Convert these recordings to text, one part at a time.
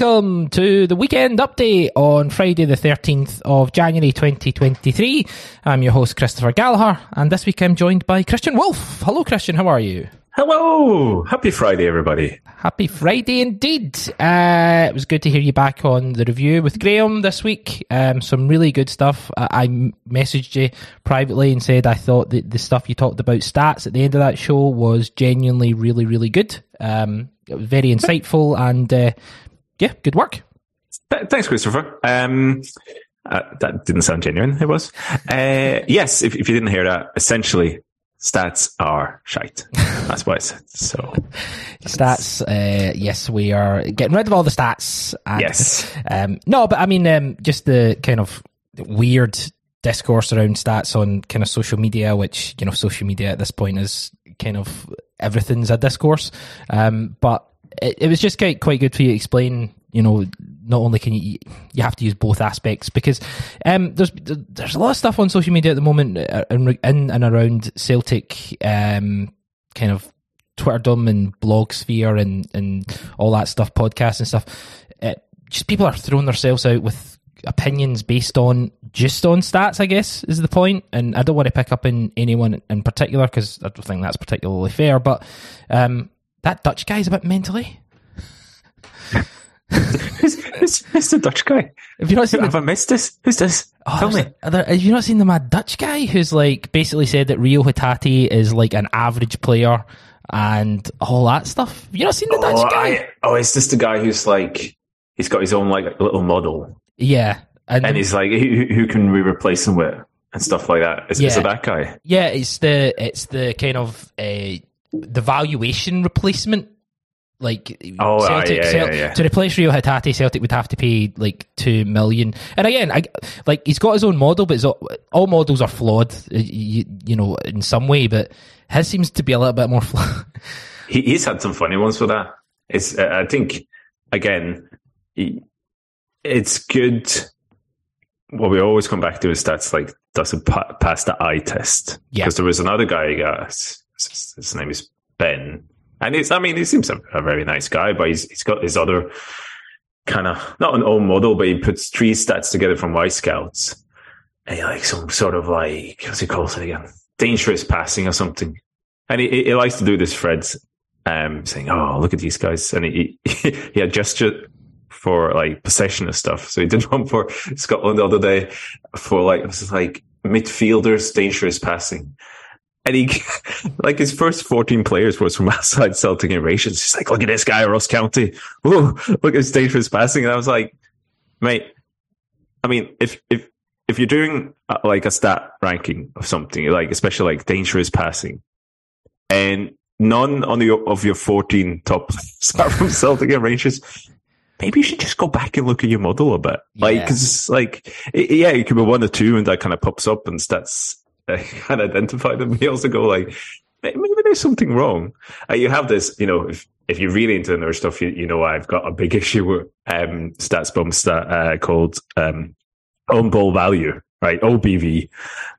Welcome to the weekend update on Friday, the 13th of January 2023. I'm your host, Christopher Gallagher, and this week I'm joined by Christian Wulff. Hello, Christian. How are you? Hello. Happy Friday, everybody. Happy Friday indeed. Uh, it was good to hear you back on the review with Graham this week. Um, some really good stuff. I, I messaged you privately and said I thought that the stuff you talked about stats at the end of that show was genuinely really, really good. Um, it was very insightful and uh, yeah, good work. Thanks, Christopher. Um, uh, that didn't sound genuine. It was. Uh, yes, if, if you didn't hear that, essentially, stats are shite. That's what I said. So, stats. Uh, yes, we are getting rid of all the stats. And, yes. Um, no, but I mean, um, just the kind of weird discourse around stats on kind of social media, which you know, social media at this point is kind of everything's a discourse. Um, but it, it, was just quite quite good for you to explain. You know, not only can you you have to use both aspects because um, there's there's a lot of stuff on social media at the moment uh, in, in and around Celtic um, kind of Twitterdom and blog sphere and and all that stuff, podcasts and stuff. It, uh, just people are throwing themselves out with opinions based on just on stats, I guess, is the point. And I don't want to pick up in anyone in particular because I don't think that's particularly fair. But um, that Dutch guy is a bit mentally. who's, who's, who's, the Dutch guy? Have you not seen? Have the, I missed this? Who's this? Oh, Tell me. There, have you not seen the mad Dutch guy who's like basically said that Reo Hatate is like an average player and all that stuff? Have you not seen the oh, Dutch guy? I, oh, is this the guy who's like he's got his own like little model? Yeah, and, and he's like, who, who, can we replace him with? And stuff like that. Is, yeah. is it that guy? Yeah, it's the it's the kind of uh, the valuation replacement like oh, Celtic, yeah, yeah, yeah. to replace Reo Hatate, Celtic would have to pay like two million. And again, I, like he's got his own model, but all, all, models are flawed, uh, you, you, know, in some way. But his seems to be a little bit more flawed. he, he's had some funny ones for that. It's uh, I think again, it's good what we always come back to is that's like doesn't pa- pass the eye test. Yeah. Because there was another guy, guys, his, name is Ben, and it's I mean he seems a, a very nice guy, but he's he's got his other kind of not an old model, but he puts three stats together from Wyscouts, and he like some sort of like what's he calls it again, dangerous passing or something, and he, he likes to do this Fred's um, saying, "Oh, look at these guys," and he he, he had gesture for like possession and stuff. So he did one for Scotland the other day for like, this is like midfielders, dangerous passing. And he, like his first 14 players was from outside Celtic and Rangers. He's like, look at this guy, Ross County. Look at his dangerous passing. And I was like, mate, I mean, if, if, if you're doing uh, like a stat ranking of something, like especially like dangerous passing, and none on the, of your 14 top start from Celtic and Rangers, maybe you should just go back and look at your model a bit. Like, yeah. cause like, it, yeah, you could be one or two and that kind of pops up and stats uh, can identify them. We also go like, maybe there's something wrong. Uh, you have this, you know, if, if you're really into nerd stuff, you, you know, I've got a big issue with, um, StatsBomb stat, uh, called, um, on-ball value, right? OBV.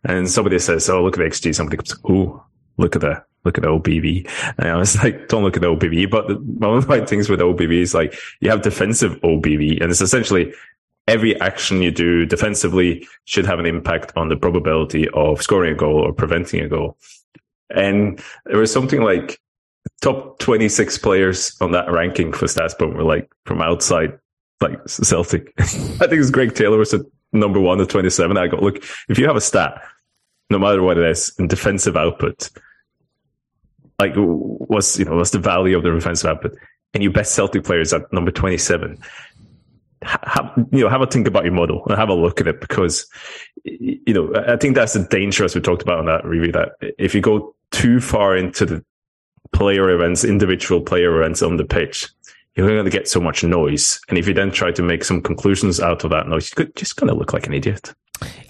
And somebody says, oh, look at XG. Somebody comes, oh, look at the look at the OBV. And I was like, don't look at the OBV. But the, one of my things with OBV is like, you have defensive OBV and it's essentially every action you do defensively should have an impact on the probability of scoring a goal or preventing a goal. And there was something like top 26 players on that ranking for StatsBomb were like from outside, like Celtic. I think it's Greg Taylor was at number one at 27. I go, look, if you have a stat, no matter what it is, in defensive output, like what's you know what's the value of the defensive output, and your best Celtic players at number twenty seven. Have, you know, have a think about your model and have a look at it because, you know, I think that's the danger as we talked about on that review that if you go too far into the player events, individual player events on the pitch, you're going to get so much noise. And if you then try to make some conclusions out of that noise, you're just going to look like an idiot.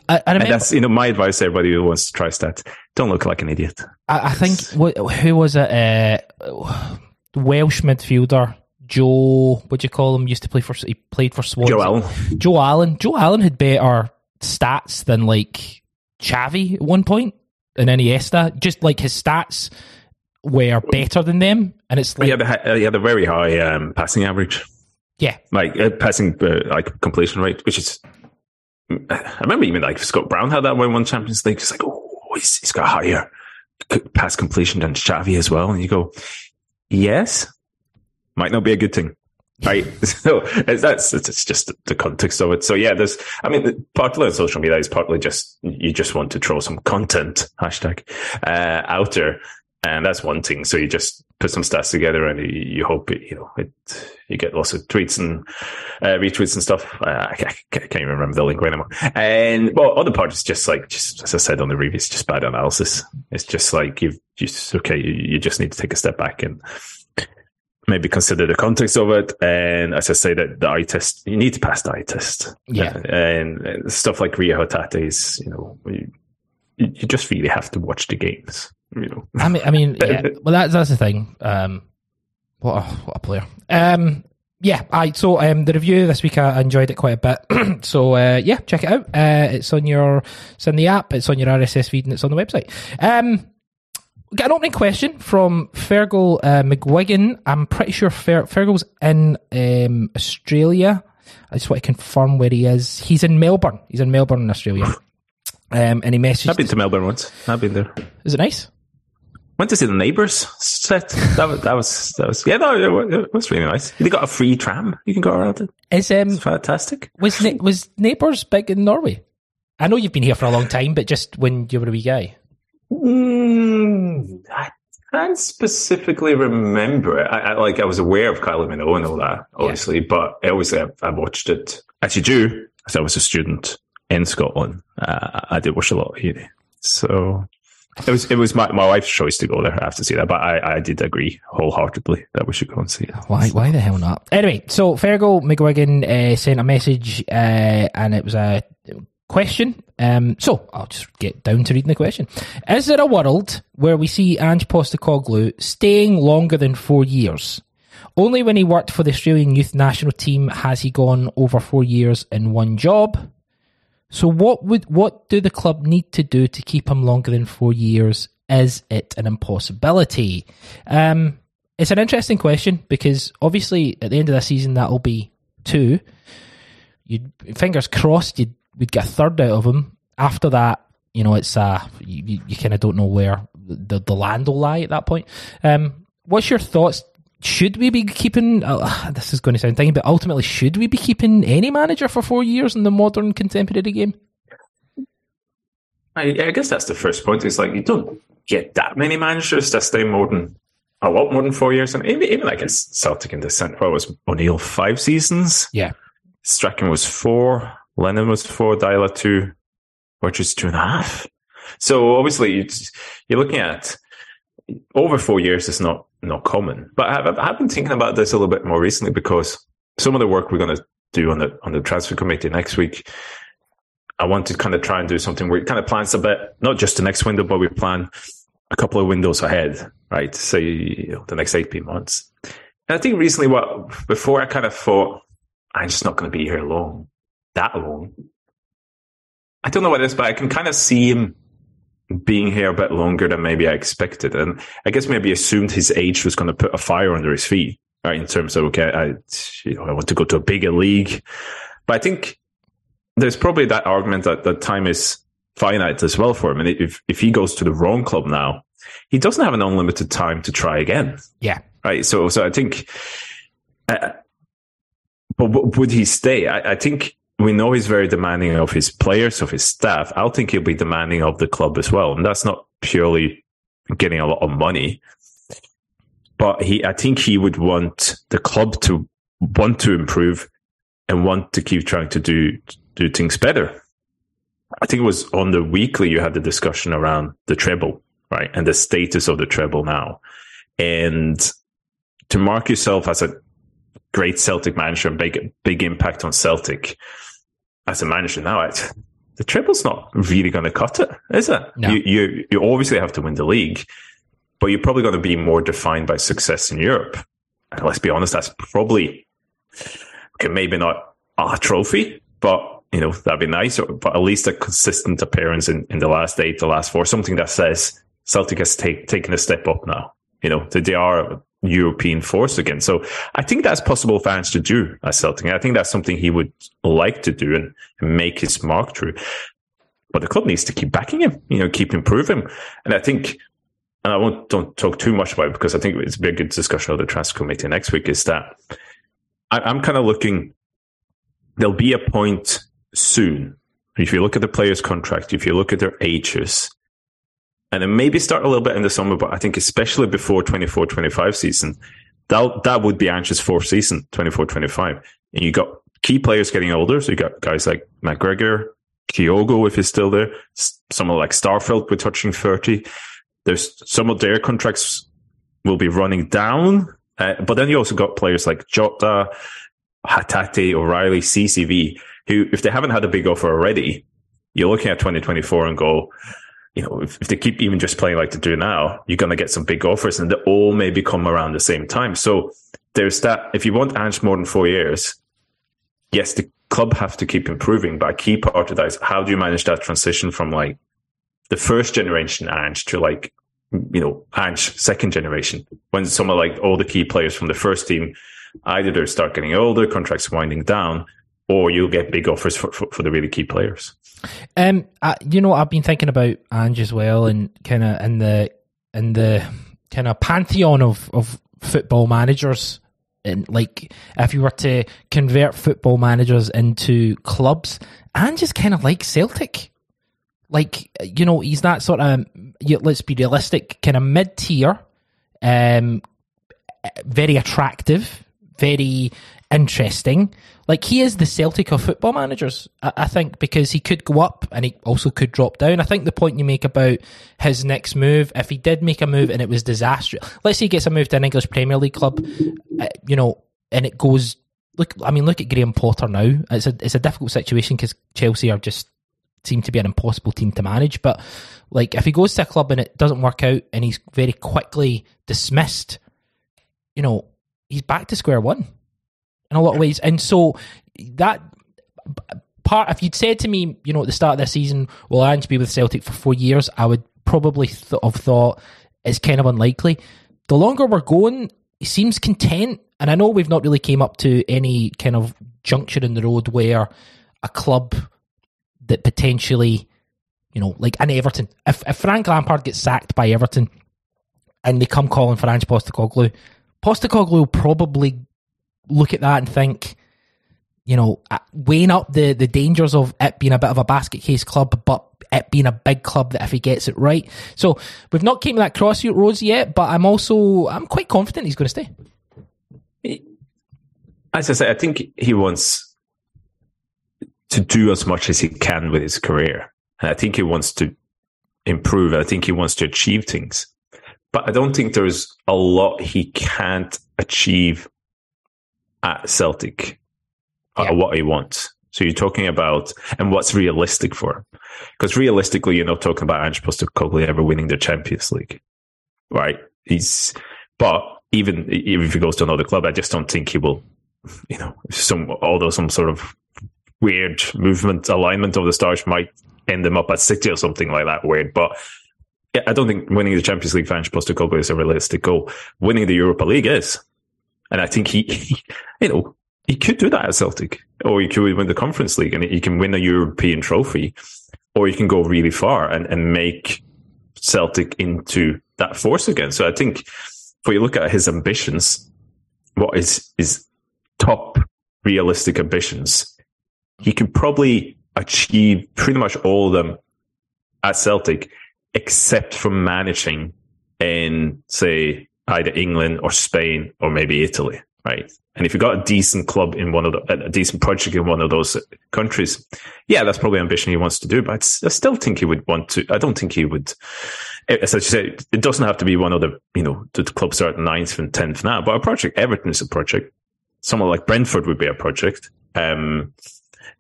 I, I remember, and that's you know my advice to everybody who wants to try stats: don't look like an idiot. I, I think who was it? Uh, Welsh midfielder Joe. What do you call him? Used to play for. He played for Swansea. Joe Allen. Joe Allen. Joe Allen had better stats than like Xavi at one point and Iniesta. Just like his stats were better than them, and it's like he had a, he had a very high um, passing average. Yeah, like uh, passing uh, like completion rate, which is. I remember even like Scott Brown had that when one Champions League. It's like, oh, he's, he's got higher pass completion than Xavi as well, and you go, yes, might not be a good thing. Right. So that's, it's just the context of it. So yeah, there's, I mean, partly on social media is partly just, you just want to throw some content, hashtag, uh, out there. And that's one thing. So you just put some stats together and you, you hope it, you know, it, you get lots of tweets and uh, retweets and stuff. Uh, I, I, can't even remember the link anymore. And well, other part is just like, just as I said on the review, it's just bad analysis. It's just like you've just, okay, you, you just need to take a step back and, maybe consider the context of it. And as I say, that the eye test, you need to pass the eye test. Yeah. and stuff like Reo Hatate is, you know, you, you just really have to watch the games. You know. I mean, I mean, yeah. well, that's that's the thing. Um, what a, what a player. Um, yeah, I so um the review this week I enjoyed it quite a bit. so uh, yeah, check it out. Uh, it's on your it's on the app, it's on your RSS feed, and it's on the website. Um, Get an opening question from Fergal uh, McGuigan. I'm pretty sure Fer- Fergal's in um, Australia. I just want to confirm where he is. He's in Melbourne. He's in Melbourne, in Australia. Um, and he messaged. I've been to Melbourne once. I've been there. Is it nice? Went to see the neighbours set. That was that was that was yeah. No, it was really nice. They got a free tram. You can go around it. Is um it's fantastic. Was was neighbours big in Norway? I know you've been here for a long time, but just when you were a wee guy. Mm, I can't specifically remember it. I, I, like I was aware of Kylie Minogue and all that, obviously, yeah. but I always I, I watched it. Actually, do as I was a student in Scotland. Uh, I did watch a lot of uni, so it was it was my, my wife's choice to go there. I have to see that, but I, I did agree wholeheartedly that we should go and see it. Why why the hell not? Anyway, so Fergal McGuigan uh, sent a message, uh, and it was a question. Um, so I'll just get down to reading the question. Is there a world where we see Ange Postecoglou staying longer than four years? Only when he worked for the Australian youth national team has he gone over four years in one job. So what would what do the club need to do to keep him longer than four years? Is it an impossibility? Um, it's an interesting question because obviously at the end of the season that'll be two. You fingers crossed you'd we'd get a third out of him. After that, you know, it's uh, you, you kind of don't know where the, the land will lie at that point. Um, what's your thoughts? Should we be keeping? Uh, this is going to sound thingy, but ultimately, should we be keeping any manager for four years in the modern contemporary game? I, I guess that's the first point. It's like you don't get that many managers that stay more than a lot more than four years, and even, even I guess Celtic in the centre was O'Neill five seasons. Yeah, Strachan was four. Lennon was four, Deila two, which is two and a half. So obviously you're looking at over four years is not not common. But I've, I've been thinking about this a little bit more recently because some of the work we're going to do on the on the transfer committee next week, I want to kind of try and do something where it kind of plans a bit, not just the next window, but we plan a couple of windows ahead, right? Say you know, the next 18 months. And I think recently, what before I kind of thought, I'm just not going to be here long that long. I don't know what it is, but I can kind of see him being here a bit longer than maybe I expected. And I guess maybe assumed his age was going to put a fire under his feet, right? In terms of, okay, I, you know, I want to go to a bigger league. But I think there's probably that argument that, that time is finite as well for him. And if, if he goes to the wrong club now, he doesn't have an unlimited time to try again. Yeah. Right. So, so I think, uh, but would he stay? I, I think we know he's very demanding of his players, of his staff. I think he'll be demanding of the club as well. And that's not purely getting a lot of money. But he, I think he would want the club to want to improve and want to keep trying to do, do things better. I think it was on the weekly you had the discussion around the treble, right? And the status of the treble now. And to mark yourself as a great Celtic manager and big, big impact on Celtic, as a manager now, it's, the triple's not really going to cut it, is it? No. You, you, you obviously have to win the league, but you're probably going to be more defined by success in Europe. And let's be honest, that's probably okay, maybe not a trophy, but you know that'd be nice. But at least a consistent appearance in, in the last eight, the last four, something that says Celtic has take, taken a step up now. You know, they are European force again. So I think that's possible for Ange to do at Celtic. I think that's something he would like to do and, make his mark through. But the club needs to keep backing him, you know, keep improving. And I think, and I won't don't talk too much about it because I think it's a good discussion of the transfer committee next week. Is that I, I'm kind of looking. There'll be a point soon if you look at the players' contract, if you look at their ages, and then maybe start a little bit in the summer, but I think especially before 24 25 season, that, that would be Ange's fourth season, 24 25. And you got key players getting older. So you got guys like McGregor, Kyogo, if he's still there, someone like Starfelt, we're touching 30. There's some of their contracts will be running down. Uh, but then you also got players like Jota, Hatate, O'Riley, CCV, who, if they haven't had a big offer already, you're looking at 2024 and go, you know, if, if they keep even just playing like they do now, you're going to get some big offers and they all maybe come around the same time. So there's that. If you want Ange more than four years, yes, the club have to keep improving, but a key part of that is how do you manage that transition from like the first generation Ange to like, you know, Ange second generation when some of like all the key players from the first team, either they start getting older, contracts winding down, or you'll get big offers for, for, for the really key players. Um, I, you know, I've been thinking about Ange as well, and kind of in the in the kind of pantheon of of football managers. And like, if you were to convert football managers into clubs, Ange is kind of like Celtic. Like, you know, he's that sort of let's be realistic, kind of mid tier, um, very attractive, very interesting. Like he is the Celtic of football managers, I, I, think, because he could go up and he also could drop down. I think the point you make about his next move, if he did make a move and it was disastrous, let's say he gets a move to an English Premier League club, uh, you know, and it goes. Look, I mean, look at Graham Potter now. It's a it's a difficult situation because Chelsea are just seem to be an impossible team to manage. But like, if he goes to a club and it doesn't work out and he's very quickly dismissed, you know, he's back to square one in a lot of ways. And so that part, if you'd said to me, you know, at the start of this season, will Ange be with Celtic for four years? I would probably th- have thought it's kind of unlikely. The longer we're going, he seems content. And I know we've not really came up to any kind of juncture in the road where a club that potentially, you know, like an Everton, if, if Frank Lampard gets sacked by Everton and they come calling for Ange Postecoglou, Postecoglou will probably look at that and think, you know, uh, weighing up the, the dangers of it being a bit of a basket case club, but it being a big club that if he gets it right. So we've not came to that crossroads yet, but I'm also I'm quite confident he's going to stay. As I say, I think he wants to do as much as he can with his career, and I think he wants to improve. I think he wants to achieve things, but I don't think there's a lot he can't achieve at Celtic uh, yeah. what he wants. So you're talking about and what's realistic for him, because realistically, you're not talking about Ange Postecoglou ever winning the Champions League, right? He's, but even if he goes to another club, I just don't think he will. You know, some although some sort of weird movement alignment of the stars might end them up at City or something like that weird, but. I don't think winning the Champions League for Ange Postecoglou is a realistic goal. Winning the Europa League is. And I think he, he, you know, he could do that at Celtic, or he could win the Conference League and he can win a European trophy, or he can go really far and, and make Celtic into that force again. So I think if you look at his ambitions, what is his top realistic ambitions, he could probably achieve pretty much all of them at Celtic, except for managing in, say, either England or Spain or maybe Italy, right? And if you've got a decent club in one of the, a decent project in one of those countries, yeah, that's probably ambition he wants to do. But I still think he would want to. I don't think he would. As I say, it doesn't have to be one of the you know the clubs are at ninth and tenth now. But a project, Everton is a project. Someone like Brentford would be a project, um,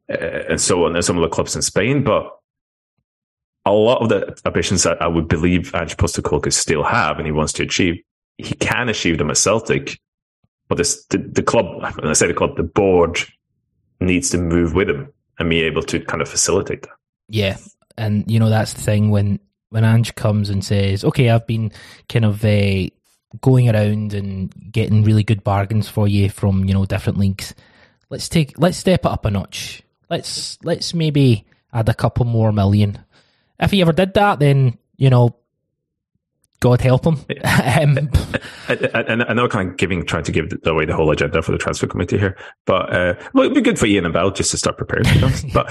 uh, and so on. And some of the clubs in Spain, but a lot of the ambitions that I would believe Ange Postecoglou still have and he wants to achieve he can achieve them at Celtic, but this, the, the club, and I say the club, the board needs to move with him and be able to kind of facilitate that. Yeah, and you know that's the thing when when Ange comes and says, "Okay, I've been kind of uh, going around and getting really good bargains for you from you know different leagues. Let's take let's step it up a notch. Let's let's maybe add a couple more million. If he ever did that, then you know, God help him. um, and I know kind of giving, trying to give away the whole agenda for the transfer committee here, but uh, well, it'd be good for Ian and Bell just to start preparing. but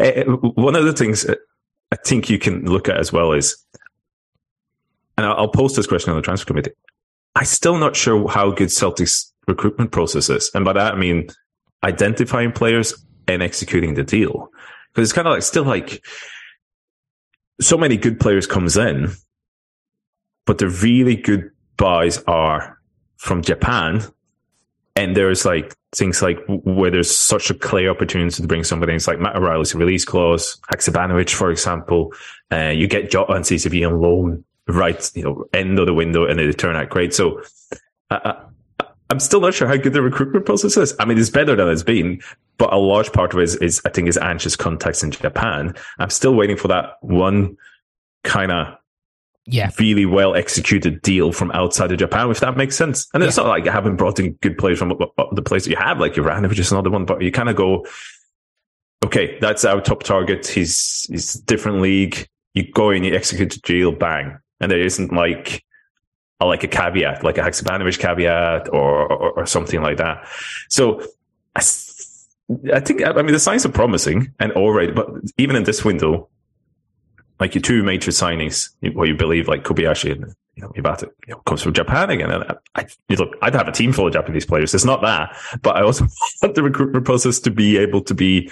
uh, one of the things I think you can look at as well is, and I'll post this question on the transfer committee. I'm still not sure how good Celtic's recruitment process is, and by that I mean identifying players and executing the deal. Because it's kind of like still like so many good players comes in, but the really good buys are from Japan. And there's like things like where there's such a clear opportunity to bring somebody in. It's like Matt O'Riley's release clause, Haksabanovic, for example. Uh, you get Jota and CCV on loan right, you know, end of the window and they turn out great. So uh, I'm still not sure how good the recruitment process is. I mean, it's better than it's been, but a large part of it is, is I think, is Ange's contacts in Japan. I'm still waiting for that one kind of yeah. really well executed deal from outside of Japan, if that makes sense. And it's not like you haven't brought in good players from uh, uh, the place that you have, like Juranovic is another one, but you kind of go, okay, that's our top target. He's, he's different league. You go in, you execute the deal, bang. And there isn't like, a, like a caveat, like a Haksabanovic caveat or, or, or something like that. So I, I think, I mean, the signs are promising and all right, but even in this window, like your two major signings, what you believe like Kobayashi and you know Iwata you know, comes from Japan again. And I, look, I'd have a team full of Japanese players. It's not that, but I also want the recruitment process to be able to be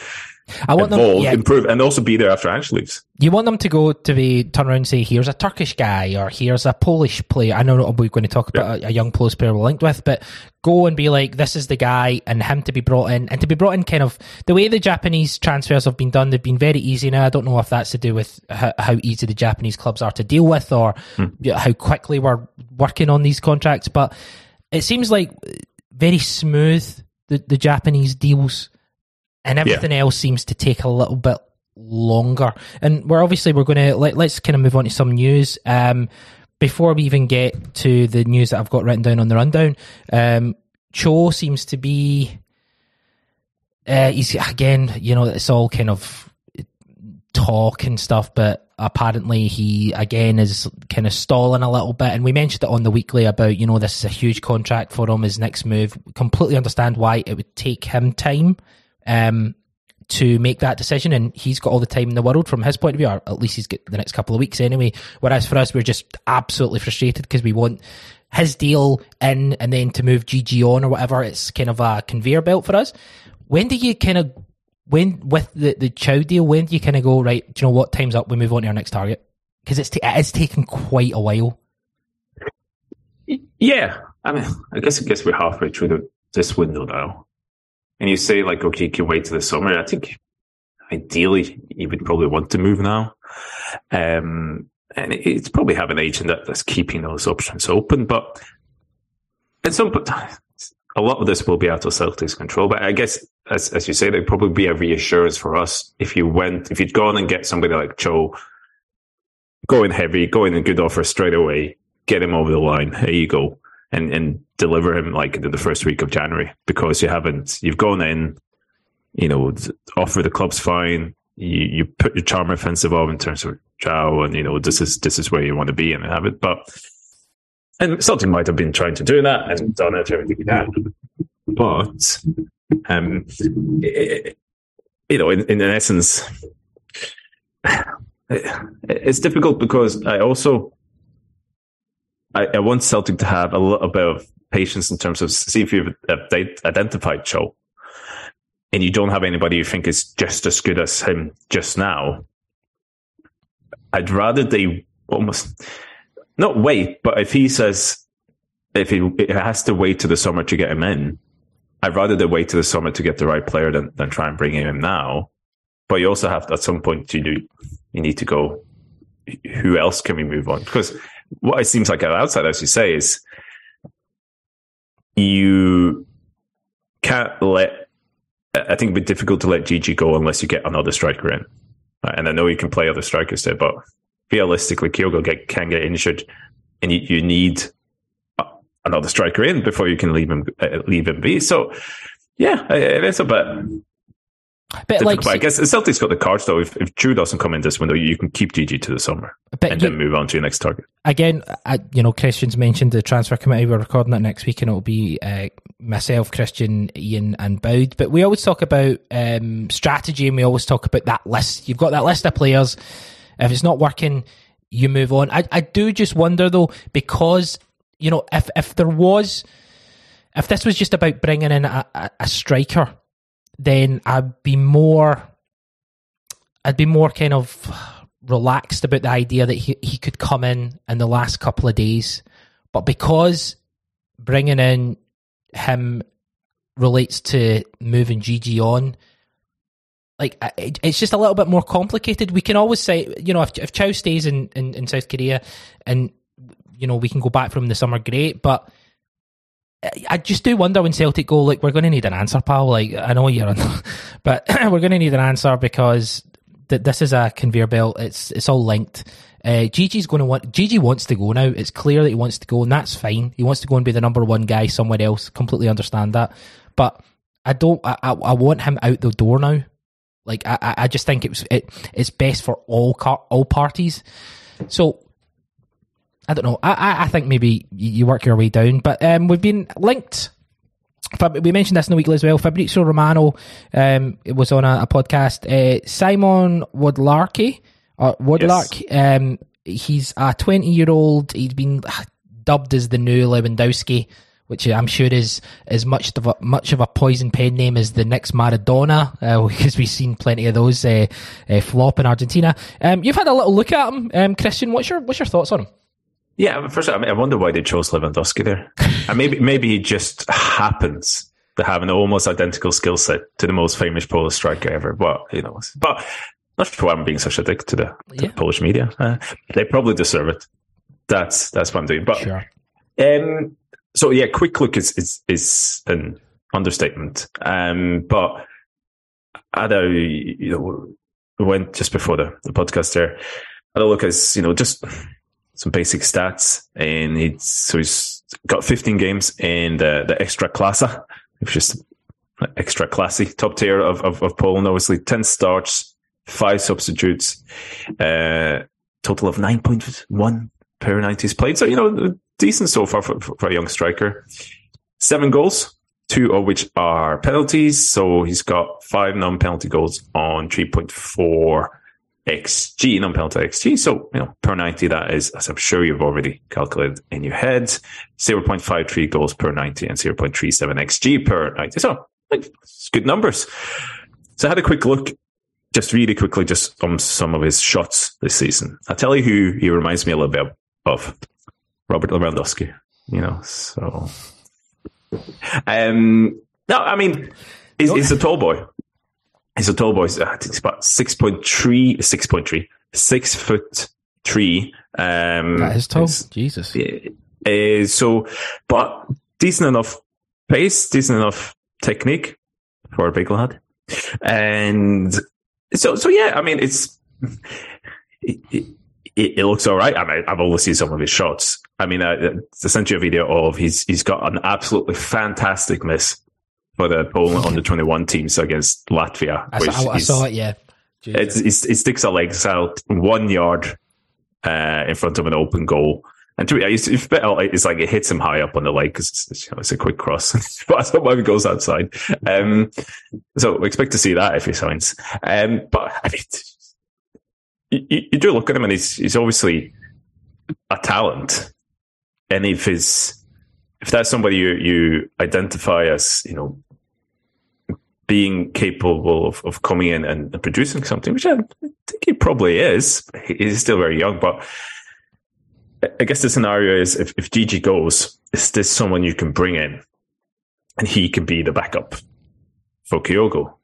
I want evolve, them, yeah. improve, and also be there after Ange leaves. You want them to go to be turn around and say, "Here's a Turkish guy," or "Here's a Polish player." I know we're going to talk about yeah. a, a, young Polish player we're linked with, but go and be like, "This is the guy," and him to be brought in, and to be brought in, kind of the way the Japanese transfers have been done. They've been very easy now. I don't know if that's to do with how, how easy the Japanese clubs are to deal with, or hmm. how quickly we're working on these contracts, but it seems like very smooth the, the Japanese deals and everything yeah. else seems to take a little bit longer. And we're obviously we're going to let, let's kind of move on to some news. Um, before we even get to the news that I've got written down on the rundown, um, Cho seems to be. Uh, he's again, you know, it's all kind of talk and stuff, but apparently he again is kind of stalling a little bit. And we mentioned it on the weekly about, you know, this is a huge contract for him, his next move. Completely understand why it would take him time um, to make that decision, and he's got all the time in the world from his point of view, or at least he's got the next couple of weeks anyway. Whereas for us, we're just absolutely frustrated because we want his deal in and then to move GG on or whatever. It's kind of a conveyor belt for us. When do you kind of when with the the Cho deal? When do you kind of go right? Do you know what? Time's up. We move on to our next target because it's t- it is taking quite a while. Yeah, I mean, I guess I guess we're halfway through the, this window now and you say like, okay, you can wait till the summer. I think ideally you would probably want to move now. Um, and it's probably have an agent that, that's keeping those options open, but at some point, a lot of this will be out of Celtic's control. But I guess, as, as you say, there'd probably be a reassurance for us if you went, if you'd gone and get somebody like Cho, go in heavy, go in a good offer straight away, get him over the line. Here you go and and deliver him like the first week of January because you haven't you've gone in, you know, offer the club's fine. You you put your charm offensive off in terms of Joao, and you know this is this is where you want to be and have it. But and Celtic might have been trying to do that and done it everything you can, but um, it, you know, in, in essence, it's difficult because I also I, I, want Celtic to have a little bit of patience in terms of see if you've uh, identified Cho and you don't have anybody you think is just as good as him just now. I'd rather they almost not wait, but if he says if he it has to wait to the summer to get him in, I'd rather they wait to the summer to get the right player than, than try and bring him in now. But you also have at some point you do you need to go. Who else can we move on? Because what it seems like outside, as you say, is you can't let. I think it'd be difficult to let Gigi go unless you get another striker in. And I know you can play other strikers there, but realistically, Kyogo get, can get injured, and you, you need another striker in before you can leave him uh, leave him be. So yeah, it is a bit. But like, I guess Celtic's got the cards though. If, if Drew doesn't come in this window, you can keep GG to the summer and you, then move on to your next target. Again, I, you know, Christian's mentioned the transfer committee. We're recording that next week, and it'll be uh, myself, Christian, Ian, and Boud. But we always talk about um, strategy, and we always talk about that list. You've got that list of players. If it's not working, you move on. I, I do just wonder though, because you know, if if there was, if this was just about bringing in a, a, a striker, then I'd be more, I'd be more kind of relaxed about the idea that he he could come in in the last couple of days, but because bringing in him relates to moving GG on like it's just a little bit more complicated. We can always say, you know, if if Cho stays in, in, in South Korea and you know we can go back from the summer, great. But I just do wonder when Celtic go, like, we're going to need an answer, pal. Like, I know you're on, but we're going to need an answer because th- this is a conveyor belt. It's it's all linked. Uh, Gigi's going to want. Gigi wants to go now. It's clear that he wants to go, and that's fine. He wants to go and be the number one guy somewhere else. Completely understand that, but I don't. I, I, I want him out the door now. Like I, I just think it was it, it's best for all car, all parties. So I don't know. I, I think maybe you work your way down, but um, we've been linked. We mentioned this in the weekly as well. Fabrizio Romano um, was on a, a podcast. Uh, Simon Wodlarki, or Wodlark, yes. um, he's a 20 year old. He's been dubbed as the new Lewandowski which I'm sure is as much of a, much of a poison pen name as the next Maradona, uh, because we've seen plenty of those uh, uh, flop in Argentina. Um, you've had a little look at him, um, Christian. What's your what's your thoughts on him? Yeah, first, I, mean, I wonder why they chose Lewandowski there. and maybe maybe he just happens to have an almost identical skill set to the most famous Polish striker ever. But you know, but not sure why I'm being such a dick to the, to yeah. the Polish media. Uh, they probably deserve it. That's that's what I'm doing. But sure. um, so yeah, quick look is is is an understatement. Um, but I know you know we went just before the, the podcast there. I a look as you know just some basic stats, and he's so he's got 15 games in the the Ekstraklasa, which is extra classy top tier of, of, of Poland. Obviously, 10 starts, five substitutes, uh, total of 9.1 per 90s played. So, you know, decent so far for, for, a young striker. Seven goals, two of which are penalties. So he's got five non-penalty goals on 3.4 XG, non-penalty XG. So, you know, per 90, that is, as I'm sure you've already calculated in your head, 0.53 goals per 90 and 0.37 XG per 90. So, like, it's good numbers. So I had a quick look, just really quickly, just on some of his shots this season. I'll tell you who he reminds me a little bit of. Robert Lewandowski, you know, so. Um, no, I mean, he's, he's a tall boy. He's a tall boy. I think he's about 6.3, 6.3, six foot three. Um, that is tall. Jesus. Uh, so, but decent enough pace, decent enough technique for a big lad. And so, so yeah, I mean, it's, it, it, it, looks all right. I mean, I've only seen some of his shots. I mean, I sent you a video of he's he's got an absolutely fantastic miss for the Poland under twenty one teams against Latvia. I, saw, I saw, it. Yeah, it, it, sticks a legs out one yard uh, in front of an open goal. And to me, it's like it hits him high up on the leg because it's, you know, it's, a quick cross. but I thought maybe goes outside. Um, so we expect to see that if he signs. Um, but I mean, you, you, do look at him and he's, he's obviously a talent and if his if that's somebody you you identify as you know being capable of, of coming in and producing something, which I think he probably is. He's still very young, but I guess the scenario is if, if GG goes, is this someone you can bring in and he can be the backup for Kyogo?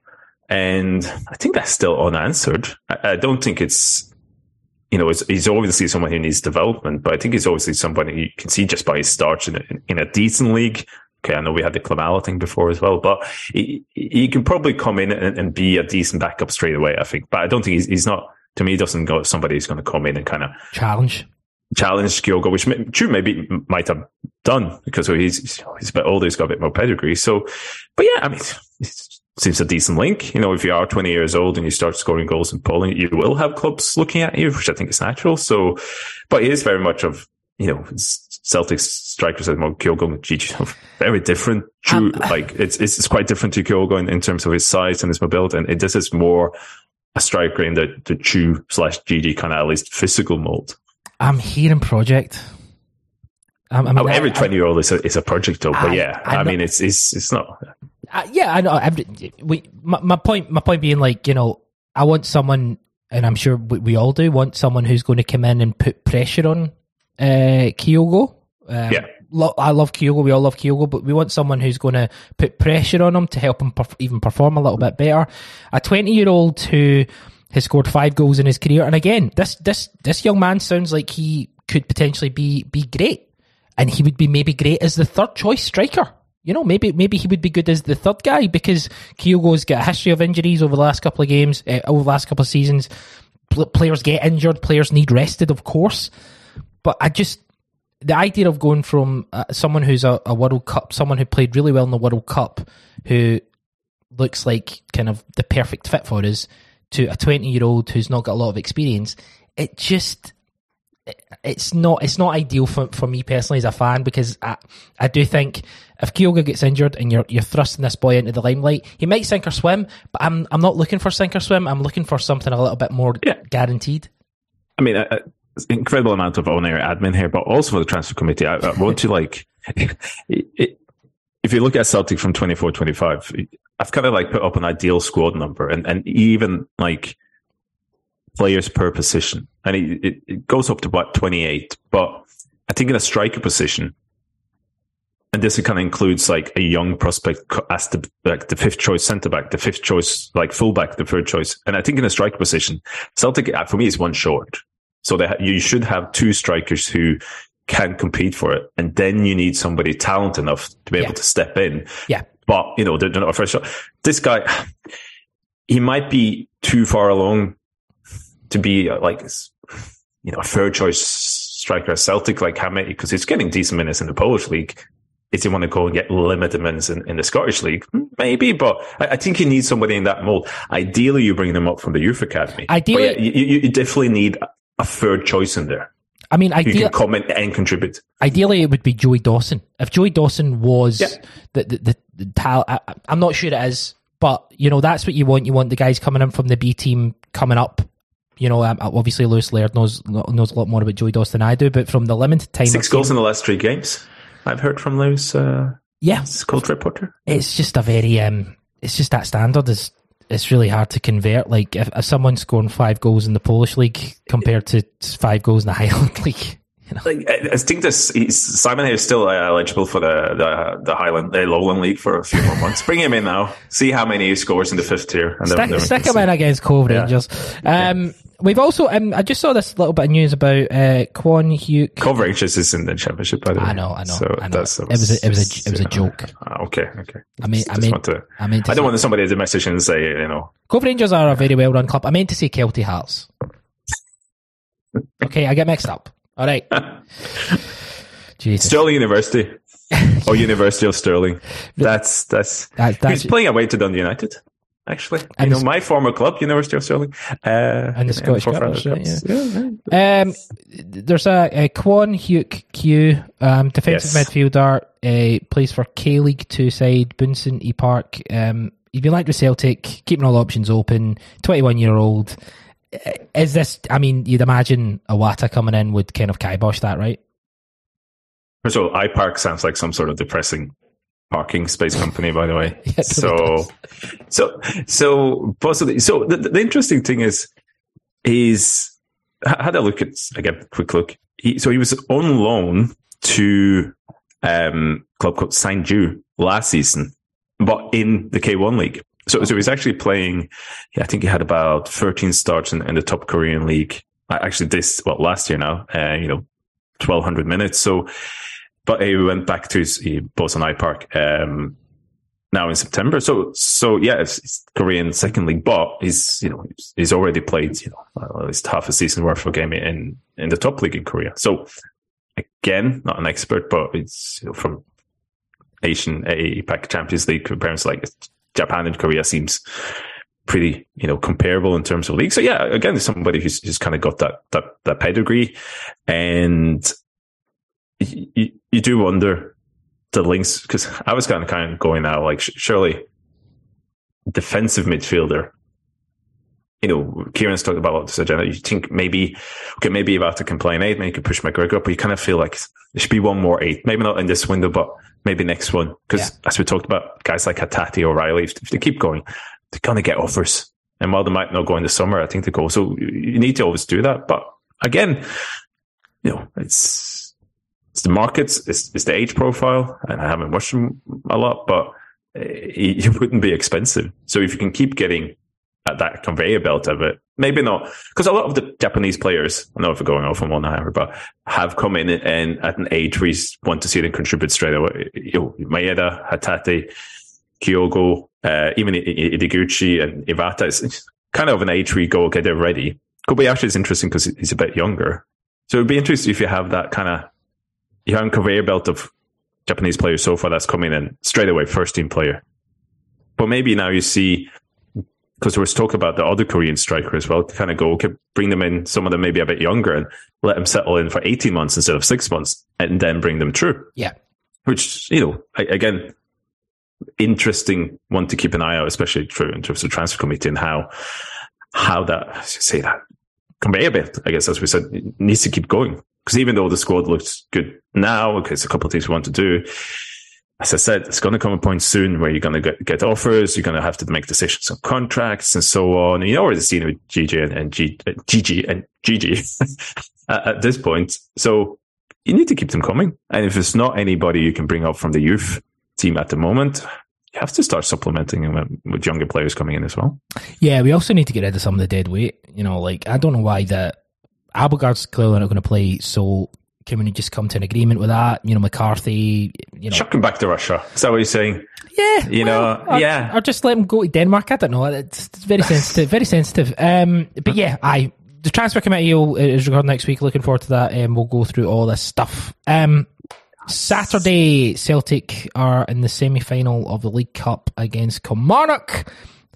And I think that's still unanswered. I, I don't think it's you know, he's obviously someone who needs development, but I think he's obviously somebody you can see just by his starts in a, in a decent league. Okay, I know we had the Klimala thing before as well, but he, he can probably come in and, and, be a decent backup straight away, I think. But I don't think he's, he's not, to me, he doesn't go somebody who's going to come in and kind of challenge. Challenge Kyogo, which may, Chu maybe might have done because he's he's a bit older, he's got a bit more pedigree. So, but yeah, I mean, it seems a decent link. You know, if you are 20 years old and you start scoring goals in Poland, you will have clubs looking at you, which I think is natural. So, but it is very much of you know Celtic strikers like Kyogo and Gigi very different. True, um, like it's, it's, it's quite different to Kyogo in, in terms of his size and his mobility, and it, this is more a striker in the the Chu slash Gigi kind of at least physical mold. I'm hearing project. I mean, oh, every twenty year old is a is a project though, but I, yeah, I, I mean, it's it's it's not. Uh, yeah, I know. Every, we my, my point my point being like you know I want someone, and I'm sure we, we all do want someone who's going to come in and put pressure on uh, Kyogo. Um, yeah. Lo- I love Kyogo. We all love Kyogo, but we want someone who's going to put pressure on him to help him perf- even perform a little bit better. A 20 year old who has scored five goals in his career, and again, this this this young man sounds like he could potentially be be great, and he would be maybe great as the third choice striker. You know, maybe maybe he would be good as the third guy because Kyogo's got a history of injuries over the last couple of games, uh, over the last couple of seasons. Players get injured, players need rested, of course. But I just the idea of going from uh, someone who's a, a, World Cup, someone who played really well in the World Cup, who looks like kind of the perfect fit for us, to a twenty-year-old who's not got a lot of experience, it just it's not it's not ideal for, for me personally as a fan because I, I do think if Kyogo gets injured and you're you're thrusting this boy into the limelight, he might sink or swim, but I'm I'm not looking for sink or swim. I'm looking for something a little bit more yeah. guaranteed. I mean, I, incredible amount of on-air admin here, but also for the transfer committee. I, I want to like, if you look at Celtic from 24, 25, I've kind of like put up an ideal squad number and, and even like players per position. And it, it, it goes up to about 28. But I think in a striker position, and this kind of includes like a young prospect as the like the fifth choice centre back, the fifth choice like fullback, the third choice. And I think in a striker position, Celtic uh, for me is one short. So you should have two strikers who can compete for it, and then you need somebody talented enough to be yeah. able to step in. Yeah. But you know, they're not a first shot. This guy, he might be too far along to be uh, like, you know, a third choice striker at Celtic, like how many? Because he's getting decent minutes in the Polish league. Is he want to go and get limited minutes in, in the Scottish league? Maybe, but I, I, think you need somebody in that mold. Ideally, you bring them up from the youth academy. Ideally, yeah, you, you, definitely need a third choice in there. I mean, ideally, you can comment and contribute. Ideally, it would be Joey Dawson. If Joey Dawson was yeah. the the, the, the tal- I, am not sure it is, but you know that's what you want. You want the guys coming in from the B team coming up. You know, um, obviously Lewis Laird knows knows a lot more about Joey Dawson than I do, but from the limited time, six goals in the last three games. I've heard from Lewis. Uh, yeah, called reporter. It's just a very um, it's just that standard is it's really hard to convert. Like if, if someone's scoring five goals in the Polish league compared to five goals in the Highland league. You know? Like, I think this Simon is still uh, eligible for the, the the Highland the Lowland League for a few more months. Bring him in now. See how many he scores in the fifth tier. And stick, then, stick him in against Cove yeah. Rangers. Um, We've also, um, I just saw this little bit of news about uh, Quan Hugh. Cove Rangers is in the championship, by the way. I know, I know. So I know. That's, it was, a, it was a, it was a joke. Uh, okay, okay. I mean, I mean, to, I mean, I don't want somebody to message and say, you know, Cove Rangers are a very well run club. I meant to say Kelty Hearts. okay, I get mixed up. All right. Jesus. Stirling University. or University of Stirling. That's that's, that, that's he's playing away to Dundee United actually. And you know, my former club, University of Stirling. Uh, and the Scottish Cup. Yeah. yeah. Um, there's a, a Quan Hugh Q, um, defensive yes. midfielder, uh, plays for K League 2 side, Bunsen E Park. Um, he's been linked with Celtic, keeping all options open, 21 year old. Uh, is this, I mean, you'd imagine Iwata coming in would kind of kibosh that, right? First of all, iPark sounds like some sort of depressing parking space company, by the way. yeah, so, so, so possibly, so the, the, interesting thing is, he's had a look at, again, quick look. He, so he was on loan to, um, club called Sangju last season, but in the K1 league. So, so he's actually playing, I think he had about 13 starts in, in the top Korean league. Actually, this, well, last year now, uh, you know, 1200 minutes. So, but he went back to his, he Busan IPark. Um, now in September. So, so yeah, it's, it's Korean second league, but he's, you know, he's already played, you know, at least half a season worth of game in, in the top league in Korea. So again, not an expert, but it's you know, from Asian APAC Champions League comparisons like Japan and Korea seems pretty, you know, comparable in terms of league. So yeah, again, somebody who's, who's kind of got that, that, that pedigree and you, you do wonder the links because I was kind of kind of going out like surely defensive midfielder. You know, Kieran's talked about this agenda. You think maybe okay, maybe you have to complain eight, maybe you could push McGregor up, but you kind of feel like there should be one more eight. Maybe not in this window, but maybe next one. Because yeah. as we talked about, guys like Hatate O'Riley, if, if they keep going, they're gonna get offers. And while they might not go in the summer, I think they go. So you need to always do that. But again, you know, it's it's the markets, it's, it's the age profile, and I haven't watched them a lot, but it, it wouldn't be expensive. So if you can keep getting at that conveyor belt of it, maybe not, because a lot of the Japanese players, I know if we're going off on one hour, but have come in and at an age where you want to see them contribute straight away. You know, Maeda, Hatate, Kyogo, uh, even Ideguchi and Iwata, it's kind of an age where you go, okay, they're ready. Kobayashi is interesting because he's a bit younger. So it'd be interesting if you have that kind of you have a conveyor belt of Japanese players so far that's coming in straight away, first team player. But maybe now you see, because there was talk about the other Korean striker as well, to kind of go, okay, bring them in, some of them maybe a bit younger and let them settle in for 18 months instead of six months and then bring them through. Yeah. Which, you know, again, interesting one to keep an eye out, especially through in terms of transfer committee and how, how that, say that conveyor belt, I guess, as we said, needs to keep going. Because even though the squad looks good now, okay, it's a couple of things we want to do. As I said, it's going to come a point soon where you're going to get, get offers. You're going to have to make decisions on contracts and so on. And you already seen it with GG and, and G, uh, GG and GG at, at this point. So you need to keep them coming. And if it's not anybody you can bring up from the youth team at the moment, you have to start supplementing them with younger players coming in as well. Yeah, we also need to get rid of some of the dead weight. You know, like I don't know why that Abildgaard's clearly not going to play, so can we just come to an agreement with that? You know, McCarthy, you know. Chuck him back to Russia. Is that what you're saying? Yeah. You well, know, or, yeah. Or just let him go to Denmark. I don't know. It's, very sensitive, very sensitive. Um, but yeah, I, the transfer committee is recording next week. Looking forward to that. And um, we'll go through all this stuff. Um, Saturday, Celtic are in the semi final of the League Cup against Kilmarnock.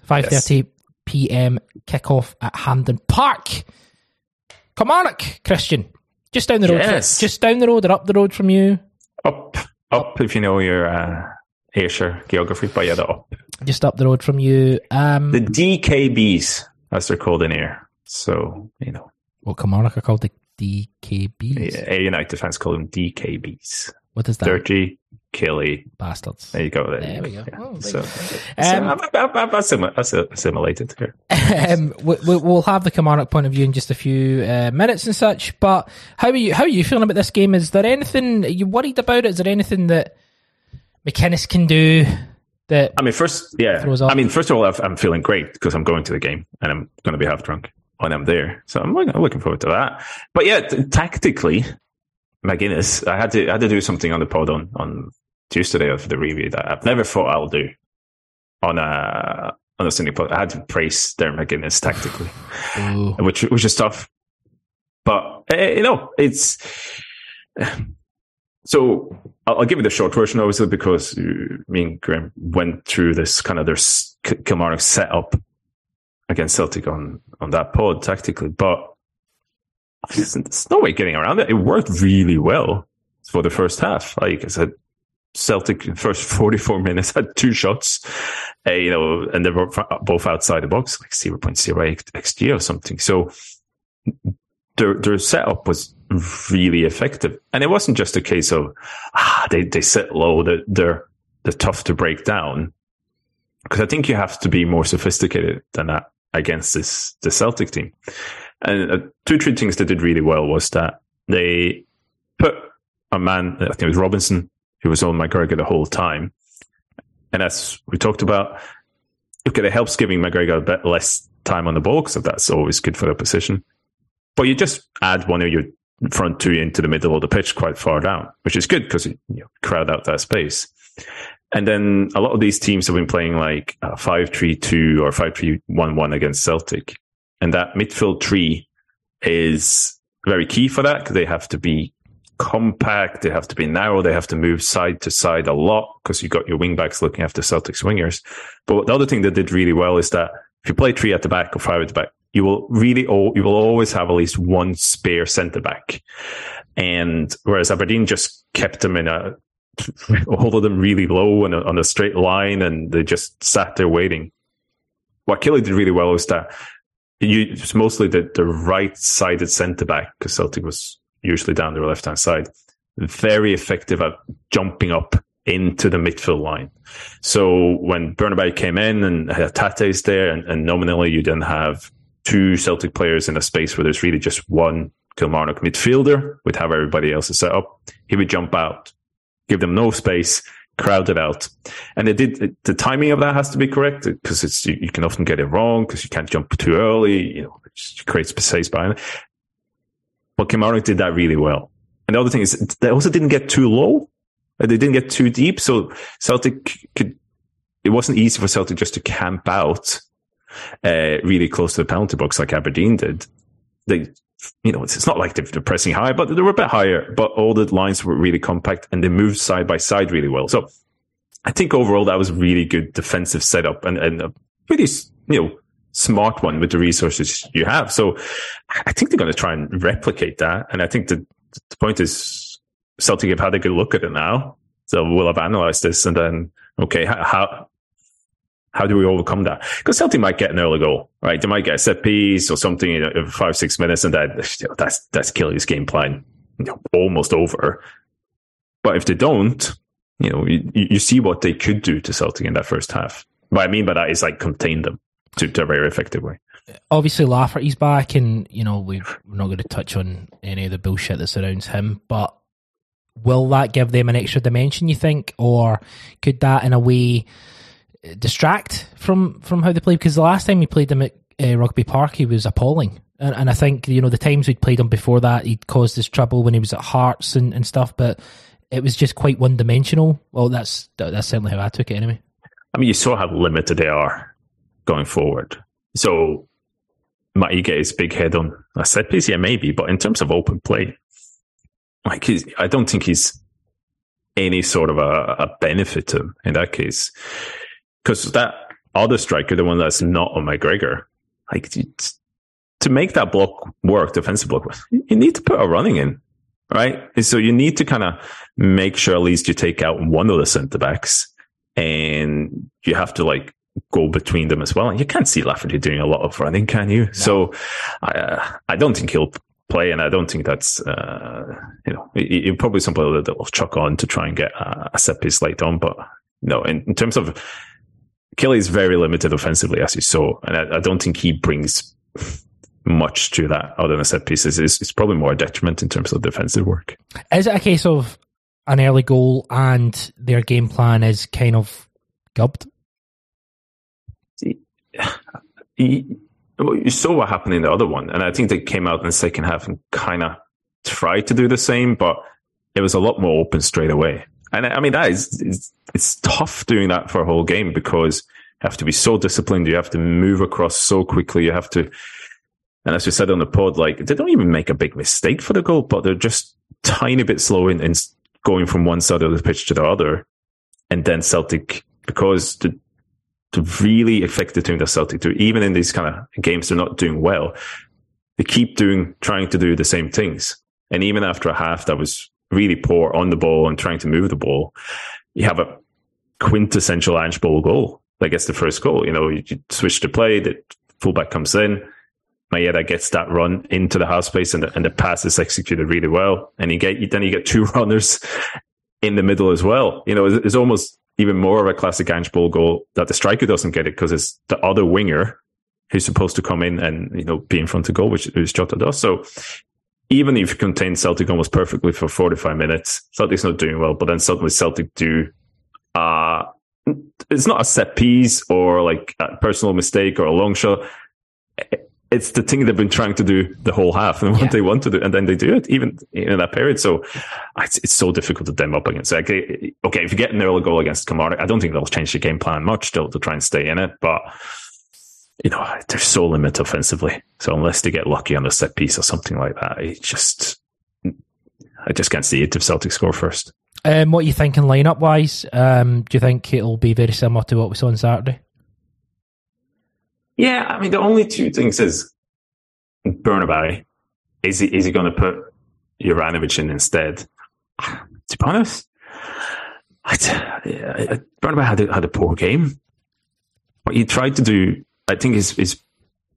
5.30 yes. p.m. kickoff at Hampden Park. Kilmarnock, Christian, just down the road. Yes. Just down the road or up the road from you. Up, up. If you know your uh, Ayrshire geography, but yeah, the up. Just up the road from you. Um, the DKBs, as they're called in here. So you know. Well, Kilmarnock are called the DKBs. Yeah, Ayr United fans call them DKBs. What is that? Dirty, Killy. Bastards. There you go. There, there we go. Yeah. Oh, so, um, so I've, I've, I've assimilated here. Um, we, will have the Kilmarnock point of view in just a few uh, minutes and such. But how are you? How are you feeling about this game? Is there anything are you worried about? Is there anything that McInnes can do? That I mean, first, yeah. I mean, first of all, i am feeling great because I'm going to the game and I'm going to be half drunk when I'm there. So I'm, I'm looking forward to that. But yeah, t- tactically, McInnes, I had to I had to do something on the pod on on Tuesday of the review that I've never thought I'll do on a on a Sunday pod. I had to praise Darren McInnes tactically, which which is tough. But uh, you know, it's so I'll, I'll, give you the short version, obviously, because me and Graham went through this kind of their Kilmarnock setup against Celtic on on that pod tactically, but there's no way getting around it. It worked really well for the first half. Like I said, Celtic first 44 minutes had two shots, uh, you know, and they were both outside the box, like 0.0 XG or something. So their, their setup was really effective. And it wasn't just a case of, ah, they, they sit low, that they're, they're tough to break down. Because I think you have to be more sophisticated than that against this, the Celtic team. And uh, two, three things they did really well was that they put a man, I think it was Robinson, who was on McGregor the whole time. And as we talked about, okay, it helps giving McGregor a bit less time on the ball because that's always good for the position. But you just add one of your front two into the middle of the pitch quite far down, which is good because you know, crowd out that space. And then a lot of these teams have been playing like 5-3-2 or 5-3-1-1 against Celtic. And that midfield tree is very key for that because they have to be compact, they have to be narrow, they have to move side to side a lot because you got your wingbacks looking after Celtic swingers. But the other thing they did really well is that if you play three at the back or five at the back, you will really, you will always have at least one spare centre back. And whereas Aberdeen just kept them in a, all of them really low and on a straight line and they just sat there waiting. What Killie did really well was that you, it's mostly the, the right sided centre back because Celtic was usually down the left hand side. Very effective at jumping up into the midfield line. So when Bernabei came in and Hatate's there and, and nominally you then have two Celtic players in a space where there's really just one Kilmarnock midfielder with how everybody else is set up, he would jump out, give them no space, crowd it out. And it did, the timing of that has to be correct because it's, you, you, can often get it wrong because you can't jump too early, you know, it creates space behind it. But Kilmarnock did that really well. And the other thing is they also didn't get too low. They didn't get too deep. So Celtic could, it wasn't easy for Celtic just to camp out, uh, really close to the penalty box like Aberdeen did. They, you know, it's, it's not like they're pressing high, but they were a bit higher, but all the lines were really compact and they moved side by side really well. So I think overall that was really good defensive setup and, and a pretty, you know, smart one with the resources you have. So I think they're going to try and replicate that. And I think the, the point is Celtic have had a good look at it now. So we'll have analyzed this and then, okay, how, how do we overcome that? Because Celtic might get an early goal, right? They might get a set piece or something in five, six minutes and that, that's, that's Killie's game plan you know, almost over. But if they don't, you know, you, you see what they could do to Celtic in that first half. What I mean by that is like contain them to, a very effective way. Obviously, Lafferty's back, and you know we're not going to touch on any of the bullshit that surrounds him. But will that give them an extra dimension? You think, or could that, in a way, distract from from how they play? Because the last time we played them at uh, Rugby Park, he was appalling. And, and I think you know the times we'd played him before that, he'd caused us trouble when he was at Hearts and, and stuff. But it was just quite one dimensional. Well, that's that's certainly how I took it anyway. I mean, you saw how limited they are going forward. So get his big head on a set piece? Yeah, maybe. But in terms of open play, like I don't think he's any sort of a, a benefit to him in that case. Because that other striker, the one that's not on McGregor, like to make that block work, defensive block, you need to put a running in, right? So you need to kind of make sure at least you take out one of the centre backs and you have to like go between them as well. And you can't see Lafferty doing a lot of running, can you? No. So I, uh, I don't think he'll play, and I don't think that's uh, you know he, will probably somebody that they'll chuck on to try and get a, a set piece late on. But no, in, in terms of Killie is very limited offensively, as you saw, and I, I don't think he brings much to that other than a set pieces. It's, it's probably more a detriment in terms of defensive work. Is it a case of an early goal and their game plan is kind of gubbed? you, saw what happened in the other one, and I think they came out in the second half and kind of tried to do the same, but it was a lot more open straight away. And I mean, that is, it's, it's tough doing that for a whole game because you have to be so disciplined. You have to move across so quickly. You have to, and as we said on the pod, like they don't even make a big mistake for the goal, but they're just tiny bit slow in, in going from one side of the pitch to the other. And then Celtic, because the, to really affect the team that Celtic do, even in these kind of games they're not doing well. They keep doing, trying to do the same things. And even after a half that was really poor on the ball and trying to move the ball, you have a quintessential Ange Ball goal. That gets the first goal. You know, you, switch the play, the fullback comes in, Maeda gets that run into the half space and the, and the pass is executed really well. And you get, then you get two runners in the middle as well. You know, it's, it's almost even more of a classic Ange Ball goal that the striker doesn't get it because it's the other winger who's supposed to come in and you know be in front of goal, which, is Jota does. So even if you contain Celtic almost perfectly for 45 minutes, Celtic's not doing well, but then suddenly Celtic do, uh, it's not a set piece or like a personal mistake or a long shot. It's the thing they've been trying to do the whole half and what Yeah. they want to do, and then they do it even in that period. So it's, it's so difficult to dem up against. Like, eh, okay, if you get an early goal against Kamara, I don't think they'll change the game plan much. They'll, they'll try and stay in it, but you know they're so limited offensively. So unless they get lucky on a set piece or something like that, it just I just can't see it if Celtic score first. Um, what are you thinking lineup wise? Um, do you think it'll be very similar to what we saw on Saturday? Yeah, I mean the only two things is Bernabei. Is he is he going to put Juranovic in instead? To be honest, I, yeah, Bernabei had a, had a poor game. What he tried to do, I think, is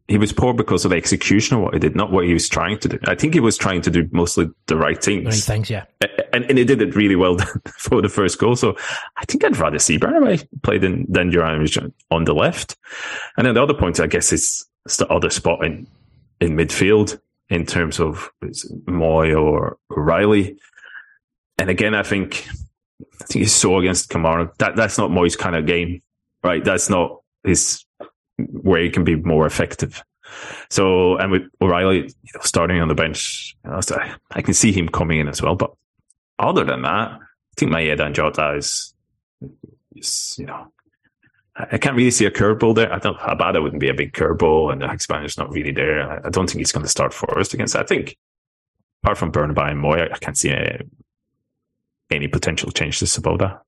he was poor because of execution of what he did, not what he was trying to do. I think he was trying to do mostly the right things. Right things, yeah. and, and he did it really well for the first goal. So I think I'd rather see Bernabei played in, than Juranovic on the left. And then the other point, I guess, is, is the other spot in, in midfield in terms of Mooy or O'Riley. And again, I think I think he's so against Kamara. That that's not Mooy's kind of game, right? That's not his where he can be more effective. So, and with O'Riley you know, starting on the bench, you know, so I can see him coming in as well. But other than that, I think Maeda and Jota is, is you know, I can't really see a curveball there. I don't, Abada wouldn't be a big curveball, and the Expander's not really there. I, don't think he's going to start first against. I think, apart from Bernabei and Mooy, I, I can't see any, any potential change to Saboda.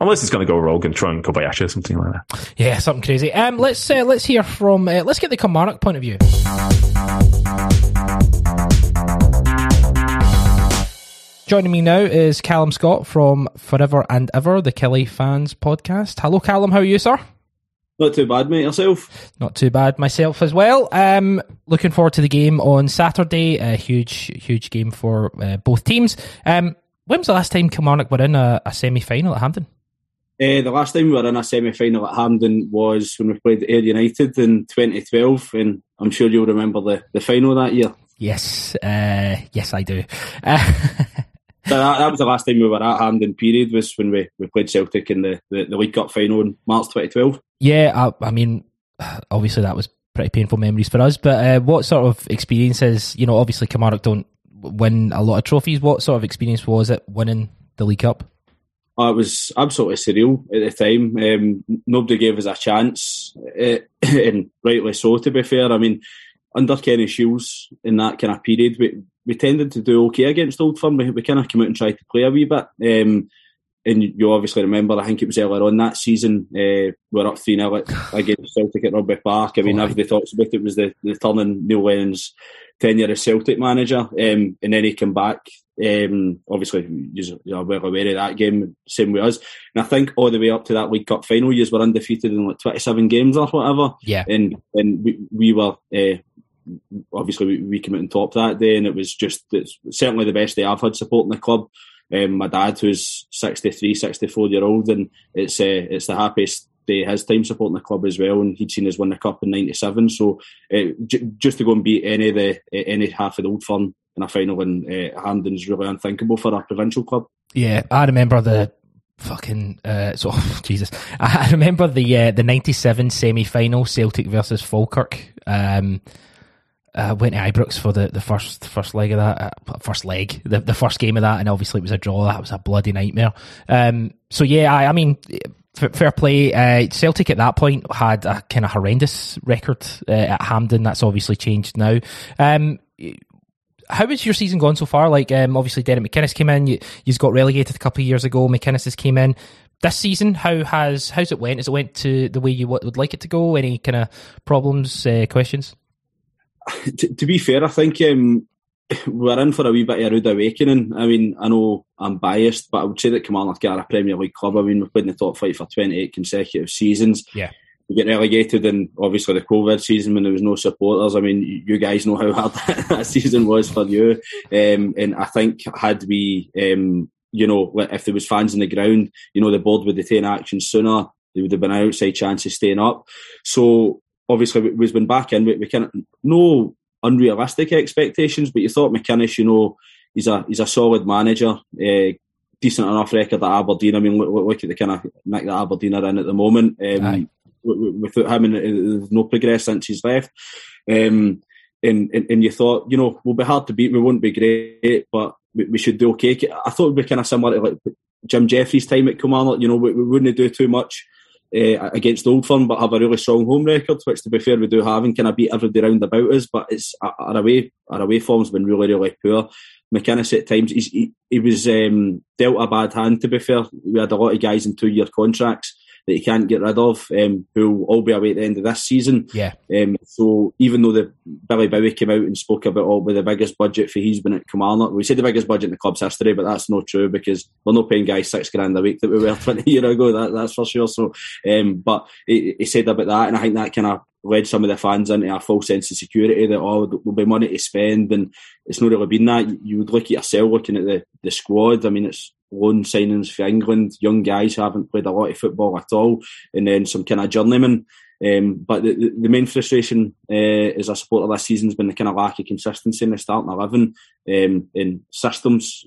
Unless it's going to go rogue and try and Kobayashi or something like that. Yeah, something crazy. Um, let's uh, let's hear from uh, let's get the Kilmarnock point of view. Joining me now is Callum Scott from Forever and Ever, the Killie Fans podcast. Hello, Callum. How are you, sir? Not too bad, mate. Yourself? Not too bad myself as well. Um, looking forward to the game on Saturday. A huge, huge game for uh, both teams. Um, when was the last time Kilmarnock were in a, a semi final at Hampden? Uh, the last time we were in a semi final at Hampden was when we played Ayr United in 2012, and I'm sure you'll remember the, the final that year. Yes, uh, yes, I do. Uh, So that, that was the last time we were at Hampden. Period was when we, we played Celtic in the, the, the League Cup final in March 2012. yeah, I, I mean, obviously that was pretty painful memories for us. But uh, what sort of experiences? You know, obviously Kilmarnock don't win a lot of trophies. What sort of experience was it winning the League Cup? Uh, it was absolutely surreal at the time. Um, nobody gave us a chance, uh, and rightly so. To be fair, I mean, under Kenny Shiels in that kind of period, we, we tended to do okay against Old Firm. We, we kind of came out and tried to play a wee bit. Um, and you obviously remember, I think it was earlier on that season, uh, we were up 3 0 against Celtic at Rugby Park. I mean, Oh, everybody talks about it was the, the turn in Neil Lennon's tenure as Celtic manager. Um, and then he came back. Um, obviously, you're well aware of that game, same with us. And I think all the way up to that League Cup final, you were undefeated in like 27 games or whatever. Yeah, And and we, we were uh, obviously we, we came out on top that day, and it was just it's certainly the best day I've had supporting the club. Um, my dad, who's 63, 64 year old, and it's uh, it's the happiest day his time supporting the club as well. And he'd seen us win the cup in '97, so uh, j- just to go and beat any of the any half of the old firm in a final in uh, Hampden is really unthinkable for a provincial club. yeah. I remember the fucking uh, so Jesus. I remember the uh, the '97 semi final Celtic versus Falkirk. Um, uh, went to Ibrox for the, the first first leg of that, uh, first leg, the, the first game of that, and obviously it was a draw. That was a bloody nightmare. Um, so yeah, I, I mean, fair play. Uh, Celtic at that point had a kind of horrendous record uh, at Hampden. That's obviously changed now. Um, how has your season gone so far? Like, um, obviously Derek McInnes came in. You, you got relegated a couple of years ago. McInnes has came in. This season, how has how's it went? Has it went to the way you would like it to go? Any kind of problems, uh, questions? to, to be fair, I think um, we're in for a wee bit of a rude awakening. I mean, I know I'm biased, but I would say that Kilmarnock are a Premier League club. I mean, we've been in the top five for 28 consecutive seasons. Yeah. We get relegated in obviously the COVID season when there was no supporters. I mean, you guys know how hard that season was for you. Um, and I think had we, um, you know, if there was fans in the ground, you know, the board would have taken action sooner. There would have been an outside chance of staying up. So obviously we, we've been back in. We, we of no unrealistic expectations, but you thought McInnes, you know, he's a he's a solid manager, uh, decent enough record at Aberdeen. I mean, look, look at the kind of nick that Aberdeen are in at the moment. Um, without him, and there's no progress since he's left. Um, and, and, and you thought, you know, we'll be hard to beat. We won't be great, but we, we should do okay. I thought it'd be kind of similar to like Jim Jeffries' time at Kilmarnock. You know, we, we wouldn't do too much uh, against Old Firm, but have a really strong home record, which to be fair we do have, and kind of beat everybody round about us. But it's our away our away form's been really really poor. McInnes at times he, he was um, dealt a bad hand. To be fair, we had a lot of guys in two year contracts that he can't get rid of, um, who will all be away at the end of this season. Yeah. Um, so even though the Billy Bowie came out and spoke about all with the biggest budget for he's been at Kilmarnock, we said the biggest budget in the club's history, but that's not true because we're not paying guys six grand a week that we were 20 years ago. That, that's for sure. So, um, but he, he said about that, and I think that kind of led some of the fans into a false sense of security that oh there'll be money to spend and it's not really been that you would look at yourself looking at the, the squad I mean it's loan signings for England, young guys who haven't played a lot of football at all, and then some kind of journeymen. Um, but the, the, main frustration uh, as a supporter this season has been the kind of lack of consistency in the starting 11 um, in systems.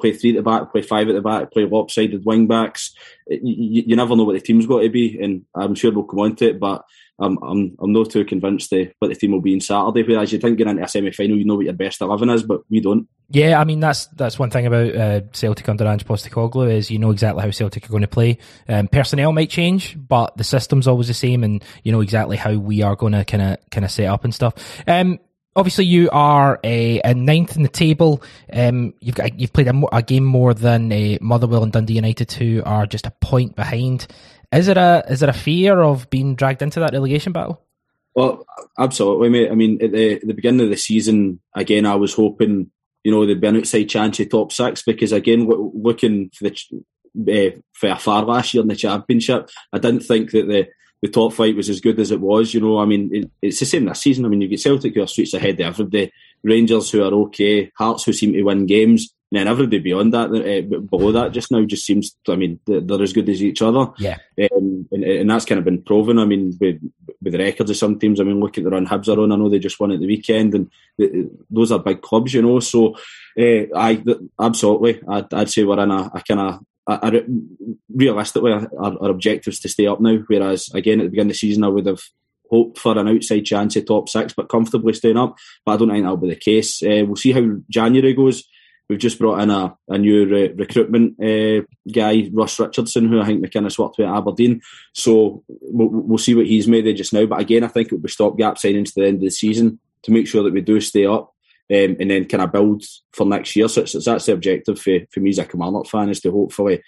Play three at the back, play five at the back, play lopsided wing backs. You, you never know what the team's got to be, and I'm sure we'll come on to it, but I'm, I'm, I'm not too convinced uh, what the team will be in Saturday. Whereas you think getting into a semi final, you know what your best 11 is, but we don't. Yeah, I mean that's that's one thing about uh, Celtic under Ange Postecoglou is you know exactly how Celtic are going to play. Um, personnel might change, but the system's always the same, and you know exactly how we are going to kind of kind of set up and stuff. Um, obviously, you are a, a, ninth in the table. Um, you've got you've played a, a game more than uh, Motherwell and Dundee United, who are just a point behind. Is it a is it a fear of being dragged into that relegation battle? Well, absolutely, mate. I mean, at the, at the beginning of the season, again, I was hoping you know, there'd be an outside chance of top six because again, looking for the uh, for a far last year in the championship, I didn't think that the the top fight was as good as it was. You know, I mean, it, it's the same this season. I mean, you get Celtic who are streets ahead of everybody, Rangers who are okay, Hearts who seem to win games, and then everybody beyond that, uh, below that, just now just seems. I mean, they're as good as each other. Yeah, um, and, and, that's kind of been proven. I mean, with, with the records of some teams. I mean, look at the run Hibs are on. I know they just won at the weekend, and the, those are big clubs, you know. So, uh, I absolutely, I'd, I'd, say we're in a, a kind of I, realistically, our, our objectives to stay up now. Whereas again, at the beginning of the season, I would have hoped for an outside chance of top six, but comfortably staying up. But I don't think that'll be the case. Uh, we'll see how January goes. We've just brought in a, a new re- recruitment uh, guy, Russ Richardson, who I think McInnes worked with at Aberdeen. So we'll, we'll, see what he's made of just now. But again, I think it will be stopgap signings to the end of the season to make sure that we do stay up um, and then kind of build for next year. So, so that's the objective for, for me as a Kilmarnock fan is to hopefully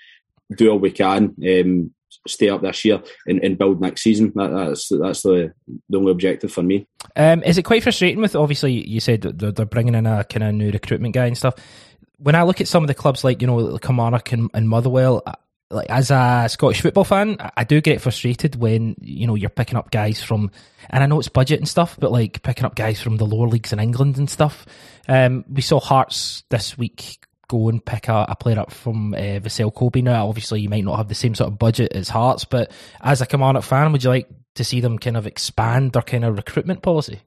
do all we can, um, stay up this year and, and build next season. That, that's that's the, the only objective for me. Um, is it quite frustrating with obviously you said they're, they're bringing in a kind of new recruitment guy and stuff. When I look at some of the clubs like you know Kilmarnock and, and Motherwell, like as a Scottish football fan, I do get frustrated when you know you're picking up guys from, and I know it's budget and stuff, but like picking up guys from the lower leagues in England and stuff. Um, we saw Hearts this week go and pick a, a player up from uh, Vissel Kobe. Now, obviously, you might not have the same sort of budget as Hearts, but as a Kilmarnock fan, would you like to see them kind of expand their kind of recruitment policy?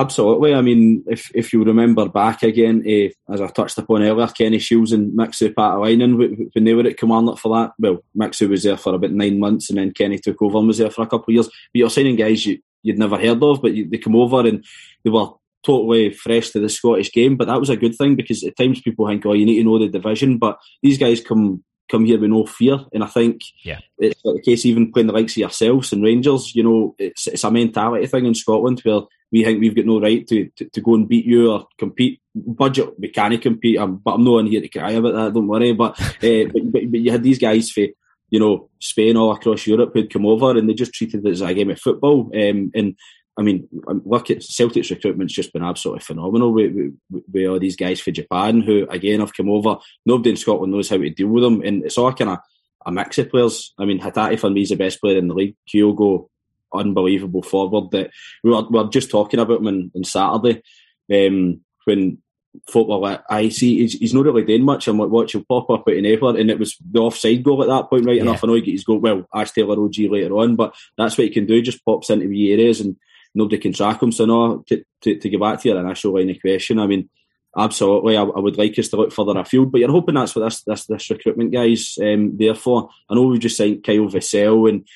Absolutely. I mean, if if you remember back again, uh, as I touched upon earlier, Kenny Shiels and Mixu Paatelainen, when they were at Kilmarnock for that, well, Mixu was there for about nine months and then Kenny took over and was there for a couple of years. But you're signing guys you, would never heard of, but you, they come over and they were totally fresh to the Scottish game. But that was a good thing because at times people think, oh, you need to know the division. But these guys come come here with no fear. And I think yeah. it's the case even playing the likes of yourselves and Rangers, you know, it's, it's a mentality thing in Scotland where we think we've got no right to, to, to go and beat you or compete. Budget, we can't compete, um, but I'm not in here to cry about that, don't worry. But, uh, but, but, but, you had these guys for, you know, Spain all across Europe who'd come over and they just treated it as a game of football. Um, and I mean, look at Celtic's recruitment's just been absolutely phenomenal with, with, with, all these guys for Japan who, again, have come over. Nobody in Scotland knows how to deal with them, and it's all kind of a mix of players. I mean, Hatate for me is the best player in the league. Kyogo, unbelievable forward. That we were, we were just talking about him on, on Saturday um, when football I see he's, he's not really doing much. I'm like watching pop up at enabler, and it was the offside goal at that point, right yeah. enough. I know he get his goal. Well, Ash Taylor OG later on, but that's what he can do. Just pops into the areas and nobody can track him. So no, to, to, to get back to your initial line of question, I mean, absolutely, I, I, would like us to look further afield. But you're hoping that's what this this, this recruitment guys um, there for. I know we just signed Kyle Vassell and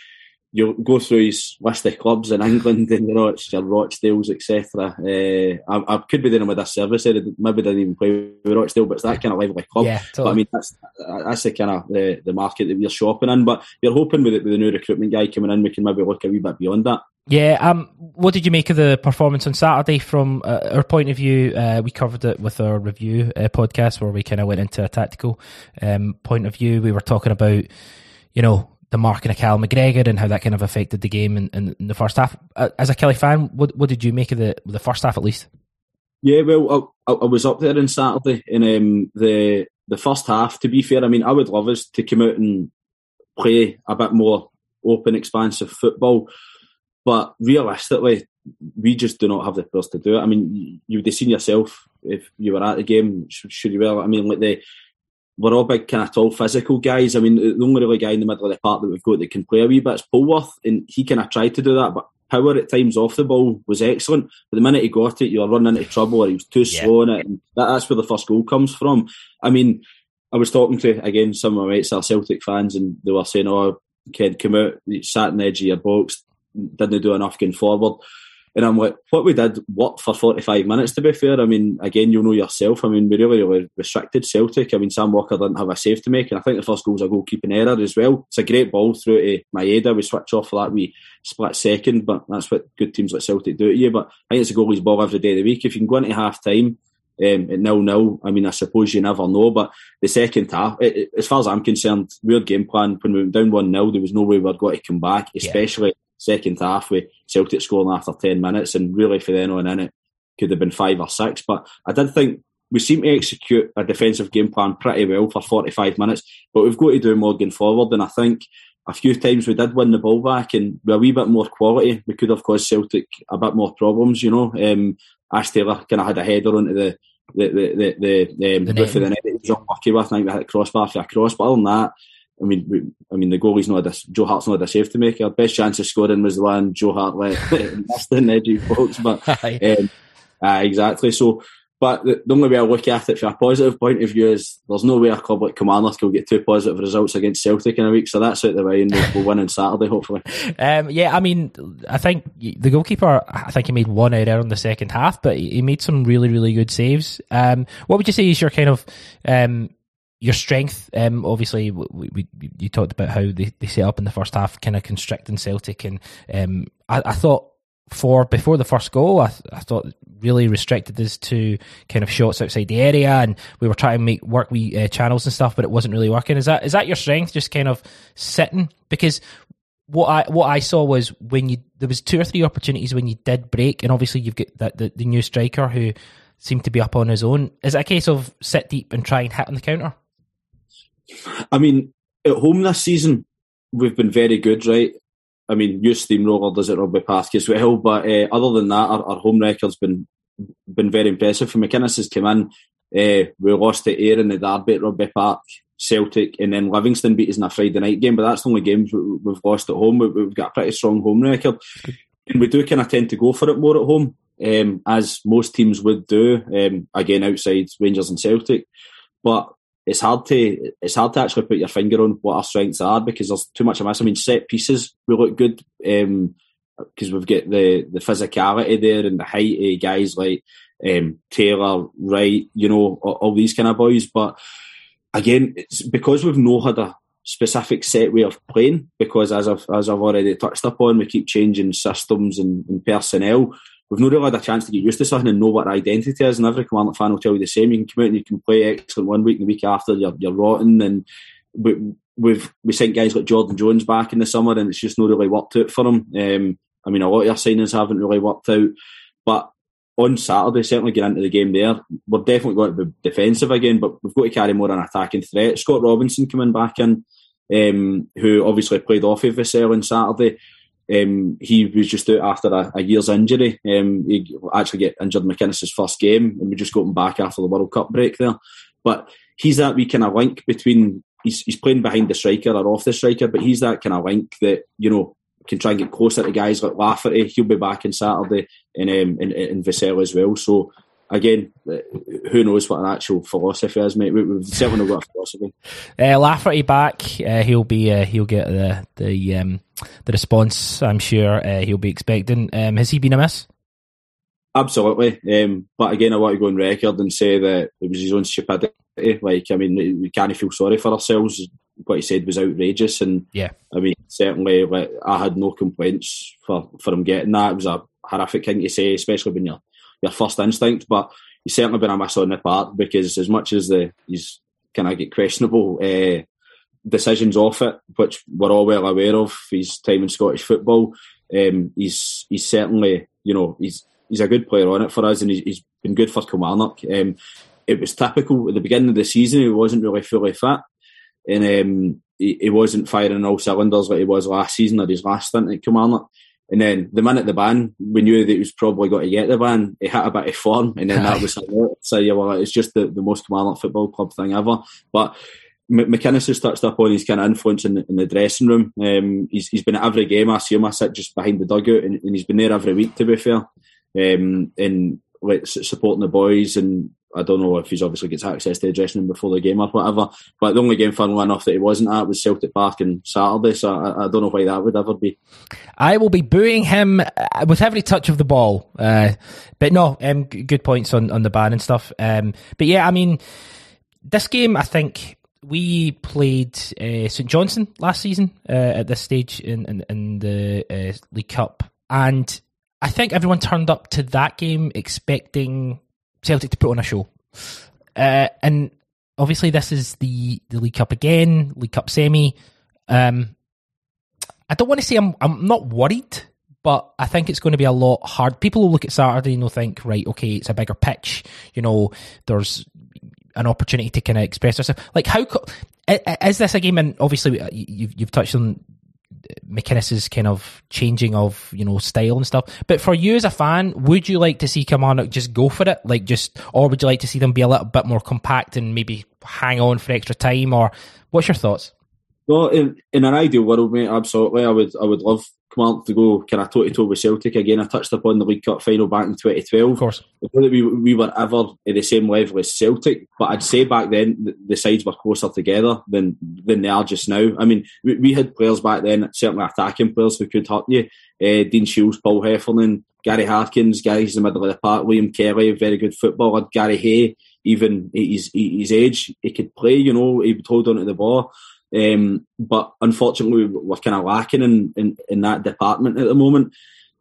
you go through his list of clubs in England, and you know it's your Rochdales, etc. Uh, I, I, could be doing him with a service. Maybe they didn't even play with Rochdale, but it's that kind of lively club. Yeah, totally. But I mean, that's that's the kind of the, the market that we're shopping in. But you're hoping with, with the new recruitment guy coming in, we can maybe look a wee bit beyond that. Yeah. Um. What did you make of the performance on Saturday? From uh, our point of view, uh, we covered it with our review uh, podcast where we kind of went into a tactical um, point of view. We were talking about, you know, the marking of Cal McGregor and how that kind of affected the game in, in, the first half. As a Killie fan, what, what did you make of the the first half at least? Yeah, well, I, I was up there on Saturday in um, the the first half. To be fair, I mean, I would love us to come out and play a bit more open, expansive football, but realistically, we just do not have the players to do it. I mean, you would have seen yourself if you were at the game. Should you well? I mean, like the we're all big kind of tall physical guys. I mean, the only really guy in the middle of the park that we've got that can play a wee bit is Polworth, and he kind of tried to do that, but power at times off the ball was excellent. But the minute he got it, you were running into trouble, or he was too yeah. slow in it, and that, that's where the first goal comes from. I mean, I was talking to again some of my mates are Celtic fans, and they were saying, "Oh, kid, come out, sat in the edge of your box, didn't do enough going forward." And I'm like, what we did worked for 45 minutes, to be fair. I mean, again, you know yourself. I mean, we really, really restricted Celtic. I mean, Sam Walker didn't have a save to make, and I think the first goal was a goalkeeping error as well. It's a great ball through to Maeda. We switch off for that we split second, but that's what good teams like Celtic do to you. But I think it's a goalie's ball every day of the week. If you can go into half time, um, at nil nil. I mean, I suppose you never know, but the second half, it, it, as far as I'm concerned, weird game plan. When we went down one 0 there was no way we were going to come back, especially second half with Celtic scoring after 10 minutes and really for then on in it could have been five or six. But I did think we seem to execute a defensive game plan pretty well for 45 minutes, but we've got to do more going forward. And I think a few times we did win the ball back and with a wee bit more quality, we could have caused Celtic a bit more problems, you know. Um, Ash Taylor kind of had a header onto the the the the, the, um, the roof of the net. He was unlucky with. I think they hit crossbar for a cross, but other than that, I mean, we, I mean, the goalie's not a, Joe Hart's not a save to make. Our best chance of scoring was the one Joe Hart let missed in edgy folks, but um, uh, exactly. So, but the, the, only way I look at it from a positive point of view is there's no way a club like Kilmarnock will get two positive results against Celtic in a week, so that's out the way, and we'll, we'll win on Saturday, hopefully. Um, yeah, I mean, I think the goalkeeper, I think he made one error in the second half, but he made some really, really good saves. Um, what would you say is your kind of um, your strength, um, obviously, we, we, you talked about how they, they set up in the first half, kind of constricting Celtic, and um, I, I, thought for before the first goal, I, I, thought really restricted us to kind of shots outside the area, and we were trying to make work we uh, channels and stuff, but it wasn't really working. Is that is that your strength, just kind of sitting? Because what I what I saw was when you there was two or three opportunities when you did break, and obviously you've got the, the, the new striker who seemed to be up on his own. Is it a case of sit deep and try and hit on the counter? I mean, at home this season, we've been very good, right? I mean, you steamroller does it Rugby Park as well, but uh, other than that, our, our, home record's been been very impressive. For McInnes has come in, uh, we lost to Ayr in the Derby at Rugby Park, Celtic, and then Livingston beat us in a Friday night game. But that's the only games we've lost at home. We've got a pretty strong home record, and we do kind of tend to go for it more at home, um, as most teams would do. Um, again, outside Rangers and Celtic, but it's hard to it's hard to actually put your finger on what our strengths are because there's too much of us. I mean, set pieces we look good because um, we've got the the physicality there and the height of guys like um, Taylor, Wright, you know, all, all, these kind of boys. But again, it's because we've no had a specific set way of playing. Because as I've as I've already touched upon, we keep changing systems and, and personnel we've not really had a chance to get used to something and know what our identity is. And every Kilmarnock fan will tell you the same. You can come out and you can play excellent one week, and the week after you're, you're rotten. And we, we've we sent guys like Jordan Jones back in the summer, and it's just not really worked out for him. Um, I mean, a lot of our signings haven't really worked out, but on Saturday, certainly get into the game there. We're definitely going to be defensive again, but we've got to carry more an attacking threat. Scott Robinson coming back in, um, who obviously played off of Vassell on Saturday. Um, he was just out after a, a year's injury. Um, he actually get injured in McInnes' first game, and we just got him back after the World Cup break there. But he's that wee kind of link between he's, he's playing behind the striker or off the striker, but he's that kind of link that you know can try and get closer to guys like Lafferty. He'll be back on Saturday, and um, and, and Vassell as well. So again, uh, who knows what an actual philosophy is, mate? We, have certainly not got a philosophy. Uh, Lafferty back, uh, he'll be uh, he'll get the the um, the response. I'm sure uh, he'll be expecting. Um, has he been a miss? Absolutely, um, but again, I want to go on record and say that it was his own stupidity. Like, I mean, we can't feel sorry for ourselves. What he said was outrageous, and yeah, I mean, certainly, like, I had no complaints for for him getting that. It was a horrific thing to say, especially when you're your first instinct. But he's certainly been a miss on the part because as much as the he's kind of get questionable uh, decisions off it, which we're all well aware of, his time in Scottish football, um, he's he's certainly you know he's he's a good player on it for us, and he's, he's been good for Kilmarnock. Um, it was typical at the beginning of the season; he wasn't really fully fit, and um, he, he, wasn't firing all cylinders like he was last season or his last stint at Kilmarnock. And then the minute the ban, we knew that he was probably going to get the ban. He hit a bit of form, and then that was So yeah, well, it's just the, the most Kilmarnock football club thing ever. But McInnes has touched up on his kind of influence in, in the dressing room. Um, he's, he's been at every game. I see him. I sit just behind the dugout, and, and he's been there every week. To be fair, um, and like, supporting the boys and I don't know if he's obviously gets access to the dressing room before the game or whatever. But the only game, funnily enough, that he wasn't at was Celtic Park on Saturday. So I, I don't know why that would ever be. I will be booing him uh, with every touch of the ball. Uh, but no, um, good points on, on the ban and stuff. Um, but yeah, I mean, this game, I think we played uh, St Johnstone last season uh, at this stage in, in, in the uh, League Cup. And I think everyone turned up to that game expecting Celtic to put on a show. Uh, and obviously, this is the, the League Cup again, League Cup semi. Um, I don't want to say I'm I'm not worried, but I think it's going to be a lot hard. People will look at Saturday and they'll think, right, okay, it's a bigger pitch. You know, there's an opportunity to kind of express yourself. Like, how is this a game? And obviously, you've you've touched on McInnes's kind of changing of you know style and stuff. But for you as a fan, would you like to see Kilmarnock just go for it, like just, or would you like to see them be a little bit more compact and maybe hang on for extra time? Or what's your thoughts? Well, in, in an ideal world, mate, absolutely, I would I would love Kilmarnock ago, go kind of toe to toe with Celtic again. I touched upon the League Cup final back in 2012. Of course, we we were ever at the same level as Celtic, but I'd say back then the, the sides were closer together than than they are just now. I mean, we, we had players back then, certainly attacking players who could hurt you. Uh, Dean Shiels, Paul Heffernan, Gary Harkins, guys in the middle of the park. William Kelly, very good footballer. Gary Hay, even his his age, he could play. You know, he would hold on to the ball. Um, but unfortunately, we're kind of lacking in, in, in, that department at the moment.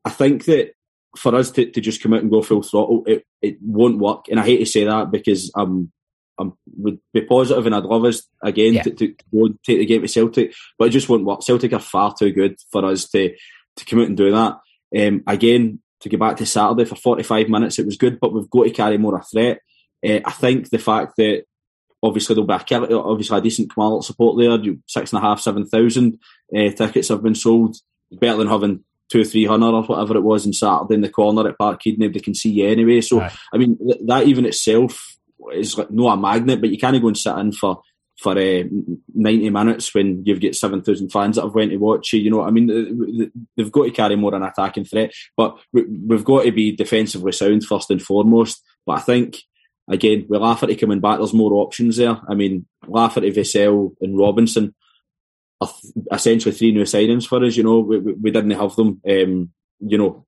I think that for us to, to just come out and go full throttle, it, it won't work. And I hate to say that because I'm I'm would be positive and I'd love us again yeah. to, to, go and take the game to Celtic, but it just won't work. Celtic are far too good for us to to come out and do that. Um, again, to get back to Saturday for 45 minutes, it was good, but we've got to carry more a threat. Uh, I think the fact that obviously there'll be a, obviously a decent Kilmarnock support there. Six and a half, seven thousand uh, tickets have been sold. Better than having two, three hundred or whatever it was on Saturday in the corner at Parkhead. Nobody can see you anyway. So right. I mean, that even itself is like not a magnet, but you can't go and sit in for for uh, 90 minutes when you've got 7,000 fans that have went to watch you. You know, what I mean, they've got to carry more an attacking threat, but we've got to be defensively sound first and foremost. But I think again, with Lafferty coming back, there's more options there. I mean, Lafferty, Vassell, and Robinson are th- essentially three new signings for us. You know, we, we, we didn't have them, um, you know,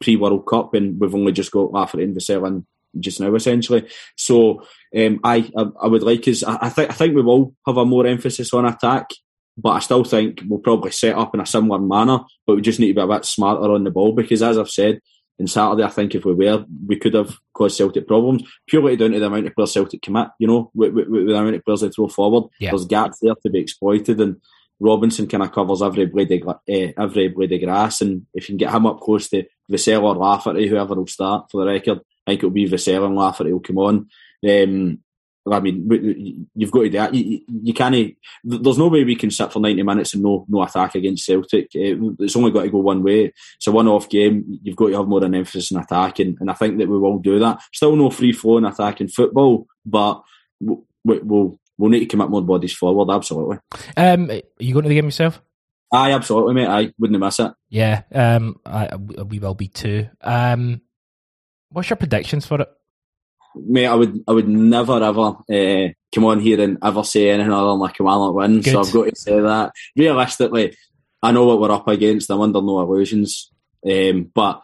pre World Cup, and we've only just got Lafferty and Vassell in just now, essentially. So, um, I, I, I would like us. I, I think I think we will have a more emphasis on attack. But I still think we'll probably set up in a similar manner, but we just need to be a bit smarter on the ball because, as I've said, and Saturday, I think if we were, we could have caused Celtic problems purely down to the amount of players Celtic commit. You know, with, with, with the amount of players they throw forward, yeah. there's gaps there to be exploited, and Robinson kind of covers every blade of uh, every blade of grass. And if you can get him up close to Vassell or Lafferty, whoever will start for the record, I think it'll be Vassell and Lafferty will come on. Um, I mean, you've got to do that. You, you can't. There's no way we can sit for 90 minutes and no no attack against Celtic. It's only got to go one way. It's a one-off game. You've got to have more of an emphasis on attacking, and I think that we will do that. Still no free-flowing attacking football, but we'll we'll need to commit more bodies forward. Absolutely. Um, are you going to the game yourself? Aye, absolutely, mate. I wouldn't miss it. Yeah, um, I, we will be too. Um, what's your predictions for it? Mate, I would, I would never ever uh, come on here and ever say anything other than like Kilmarnock win. Good. So I've got to say that. Realistically, I know what we're up against. I'm under no illusions, um, but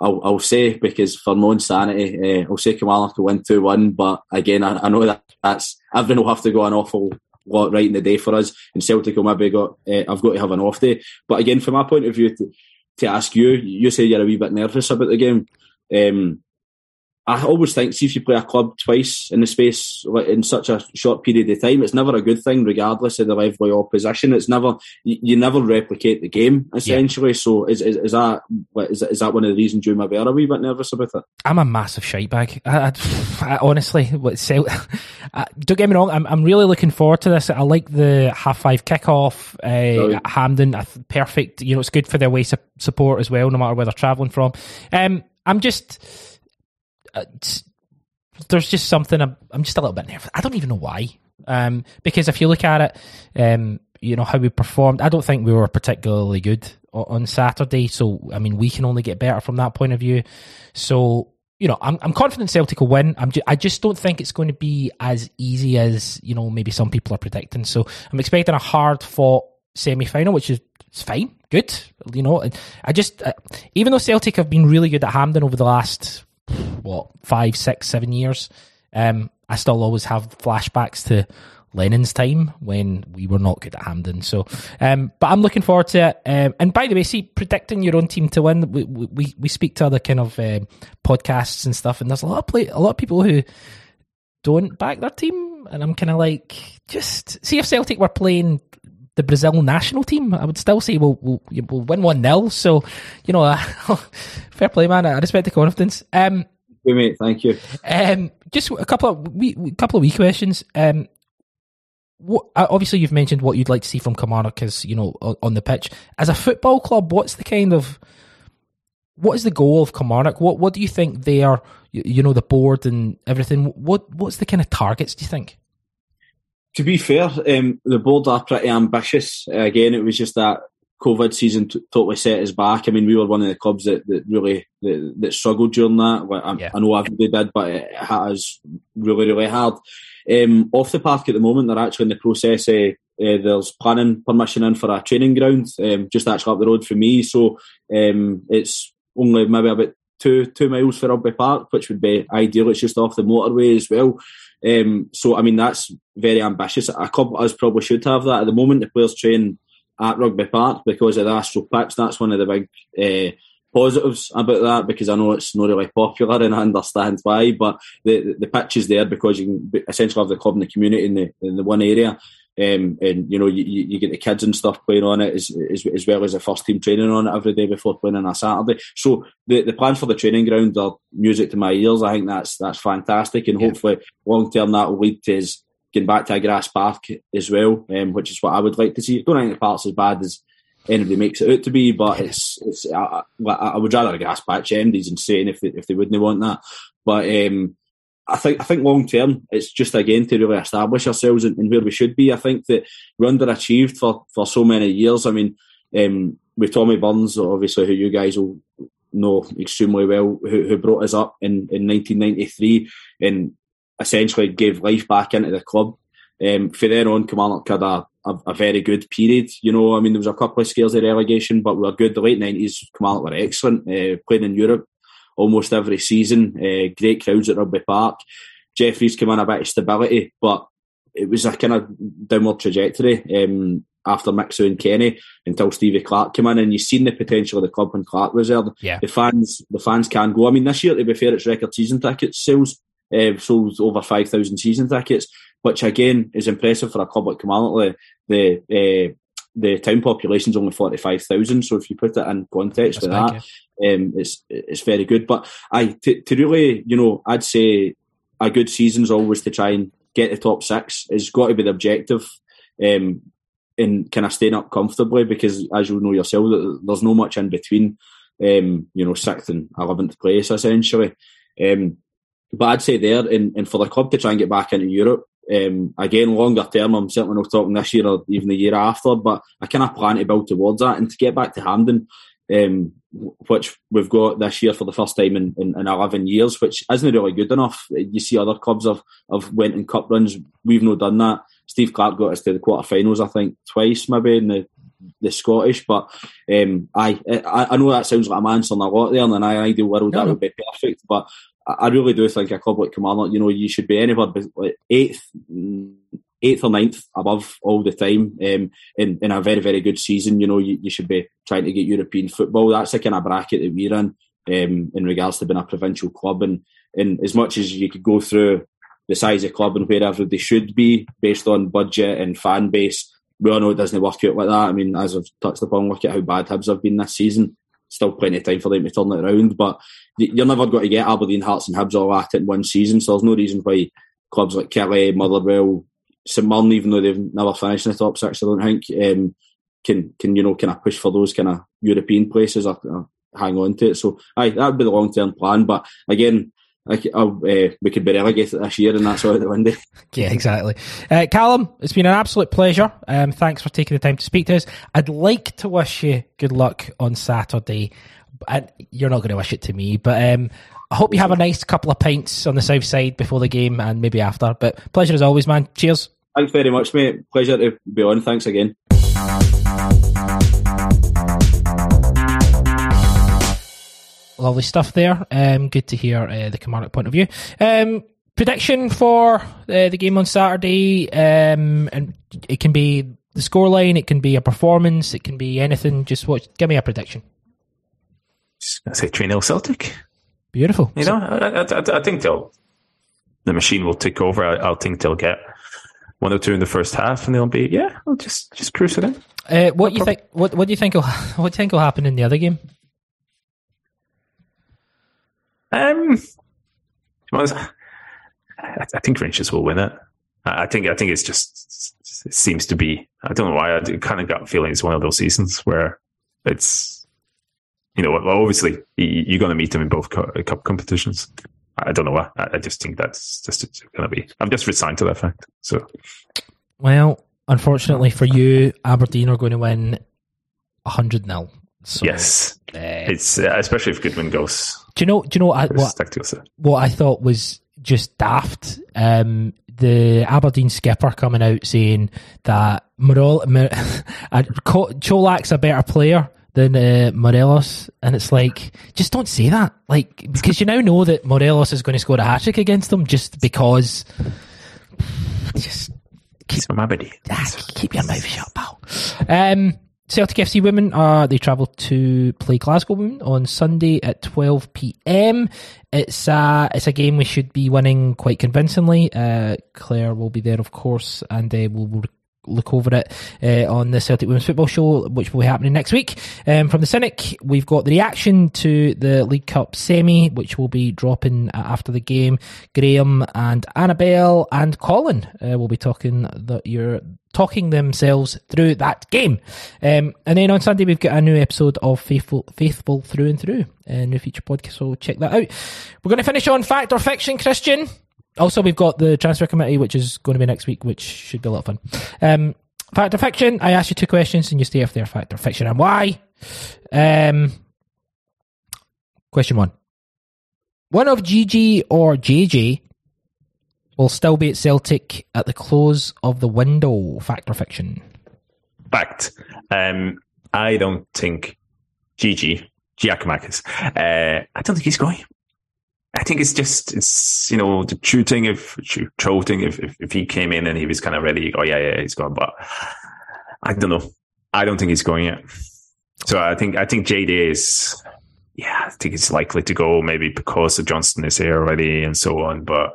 I'll, I'll, say because for my own sanity, uh, I'll say Kilmarnock will win two one. But again, I, I, know that that's everyone will have to go an awful lot right in the day for us, and Celtic will maybe got. Uh, I've got to have an off day. But again, from my point of view, to, to ask you, you say you're a wee bit nervous about the game. Um, I always think, see if you play a club twice in the space in such a short period of time, it's never a good thing, regardless of the lively opposition. It's never you, never replicate the game essentially. Yeah. So is, is, is that is, is that one of the reasons you might be a wee bit nervous about it? I'm a massive shite bag. I, I, I honestly, don't get me wrong. I'm I'm really looking forward to this. I like the half five kickoff uh, at Hampden. Perfect. You know, it's good for their away support as well, no matter where they're travelling from. Um, I'm just uh, there's just something I'm, I'm, just a little bit nervous. I don't even know why. Um, because if you look at it, um, you know how we performed. I don't think we were particularly good on Saturday. So I mean, we can only get better from that point of view. So you know, I'm, I'm confident Celtic will win. I'm ju- I just don't think it's going to be as easy as you know maybe some people are predicting. So I'm expecting a hard fought semi final, which is it's fine, good. You know, I just uh, even though Celtic have been really good at Hampden over the last what five, six, seven years. Um, I still always have flashbacks to Lennon's time when we were not good at Hampden. So, um, but I'm looking forward to it. Um, and by the way, see, predicting your own team to win, we we, we speak to other kind of um, podcasts and stuff, and there's a lot of play, a lot of people who don't back their team, and I'm kind of like, just see if Celtic were playing the Brazil national team, I would still say we'll we'll, we'll win one 0 So, you know, uh, fair play, man. I respect the confidence. Um, hey, mate, thank you. Um, just a couple of wee, couple of wee questions. Um, what, uh, obviously, you've mentioned what you'd like to see from Kilmarnock as you know on the pitch. As a football club, what's the kind of what is the goal of Kilmarnock? What what do you think they are? You, you know, the board and everything. What what's the kind of targets? Do you think? To be fair, um, the board are pretty ambitious. Uh, again, it was just that COVID season t- totally set us back. I mean, we were one of the clubs that, that really that, that struggled during that. I, yeah. I know everybody did, but it hit us really, really hard. Um, off the park at the moment, they're actually in the process. Uh, uh, there's planning permission in for a training ground, um, just actually up the road for me. So um, it's only maybe about two two miles for Rugby Park, which would be ideal. It's just off the motorway as well. Um, so, I mean, that's very ambitious. A of us probably should have that. At the moment, the players train at Rugby Park because of the Astro pitch. That's one of the big uh, positives about that because I know it's not really popular and I understand why. But the the pitch is there because you can essentially have the club in the community in the in the one area. Um, and you know you, you get the kids and stuff playing on it as, as, as, well as the first team training on it every day before playing on a Saturday. So the, the plans for the training ground are music to my ears. I think that's that's fantastic, and yeah. hopefully long term that will lead to us getting back to a grass park as well, um, which is what I would like to see. I don't think the part's as bad as anybody makes it out to be, but it's it's I, I would rather a grass patch. MD's insane if they, if they wouldn't want that, but. Um, I think I think long term, it's just again to really establish ourselves and, where we should be. I think that we're underachieved for, for so many years. I mean, um, with Tommy Burns, obviously, who you guys will know extremely well, who, who brought us up in, in 1993 and essentially gave life back into the club. Um, from then on, Kilmarnock had a, a, a, very good period. You know, I mean, there was a couple of scares of relegation, but we were good. The late 90s, Kilmarnock were excellent, uh, playing in Europe almost every season. Uh, great crowds at Rugby Park. Jefferies came in a bit of stability, but it was a kind of downward trajectory um, after Mixu and Kenny until Stevie Clarke came in, and you've seen the potential of the club when Clarke was there. Yeah. The fans, the fans can go. I mean, this year to be fair, it's record season tickets sales. Uh, sold over five thousand season tickets, which again is impressive for a club like Kilmarnock. The, the uh, the town population is only 45,000. So if you put it in context That's with that, um, it's, it's very good. But I, to, to really, you know, I'd say a good season's always to try and get the top six. It's got to be the objective. Um, in kind of staying up comfortably because as you know yourself, there's no much in between, um, you know, sixth and eleventh place essentially. Um, but I'd say there, and, and for the club to try and get back into Europe, um, again, longer term, I'm certainly not talking this year or even the year after, but I kind of plan to build towards that and to get back to Hampden, um, which we've got this year for the first time in, in, in 11 years, which isn't really good enough. You see other clubs have, have went in cup runs. We've not done that. Steve Clarke got us to the quarterfinals, I think, twice maybe in the the Scottish. But um, I, I know that sounds like I'm answering a lot there, and in an ideal world no, that no. would be perfect. But I really do think a club like Kilmarnock, you know, you should be anywhere like eighth, eighth or ninth above all the time. Um, in in a very very good season, you know, you, you should be trying to get European football. That's the kind of bracket that we're in. Um, in regards to being a provincial club, and, and as much as you could go through the size of club and wherever they should be based on budget and fan base, we all know it doesn't work out like that. I mean, as I've touched upon, look at how bad Hibs have been this season. Still plenty of time for them to turn it around, but you're never going to get Aberdeen, Hearts, and Hibs all at it in one season. So there's no reason why clubs like Killie, Motherwell, St even though they've never finished in the top six, I don't think, um, can can you know kind of push for those kind of European places or, or hang on to it. So aye, that would be the long term plan. But again, I, uh, we could be relegated this year, and that's out the window. yeah, exactly. Uh, Callum, it's been an absolute pleasure. Um, thanks for taking the time to speak to us. I'd like to wish you good luck on Saturday. And you're not going to wish it to me, but um, I hope you have a nice couple of pints on the south side before the game and maybe after. But pleasure as always, man. Cheers. Thanks very much, mate. Pleasure to be on. Thanks again. Lovely stuff there. Um, good to hear uh, the Kilmarnock point of view. Um, prediction for uh, the game on Saturday, um, and it can be the scoreline, it can be a performance, it can be anything. Just watch. Give me a prediction. I say three 0 Celtic. Beautiful. You know, I, I, I, think they'll the machine will take over. I, will think they'll get one or two in the first half, and they'll be yeah. I'll just just cruise it in. Uh, what do you think? What What do you think? Will, what do you think will happen in the other game? Um, I, I think Rangers will win it. I think I think it's just it seems to be. I don't know why. I kind of got feeling it's one of those seasons where it's you know, obviously you're going to meet them in both cup competitions. I don't know why. I just think that's just going to be. I'm just resigned to that fact. So, well, unfortunately for you, Aberdeen are going to win hundred 0 so, yes, uh, it's uh, especially if Goodwin goes. Do you know? Do you know what? What, what I thought was just daft. Um, the Aberdeen skipper coming out saying that Morol, Colak's a better player than uh, Morelos, and it's like just don't say that, like because you now know that Morelos is going to score a hat trick against them just because. Just keep, ah, keep your mouth shut, pal. Um, Celtic FC women uh, they travel to play Glasgow women on Sunday at 12 p.m. It's a it's a game we should be winning quite convincingly. Uh, Claire will be there, of course, and uh, we'll, we'll look over it uh, on the Celtic Women's Football Show, which will be happening next week. Um, from the Cynic, we've got the reaction to the League Cup semi, which will be dropping after the game. Graham and Annabelle and Colin uh, will be talking that you're talking themselves through that game. Um, and then on Sunday, we've got a new episode of Faithful, Faithful Through and Through, a new feature podcast, so check that out. We're going to finish on Fact or Fiction, Christian. Also, we've got the transfer committee, which is going to be next week, which should be a lot of fun. Um, fact or fiction? I ask you two questions, and you stay if they're fact or fiction, and why. Um, question one: One of Gigi or JJ will still be at Celtic at the close of the window. Fact or fiction? Fact. Um, I don't think Gigi Giakoumakis. Uh, I don't think he's going. I think it's just it's you know the shooting if thing if, if, if he came in and he was kind of ready, oh yeah yeah he's gone, but I don't know. I don't think he's going yet. So I think I think JD is yeah I think he's likely to go maybe because Johnston is here already and so on, but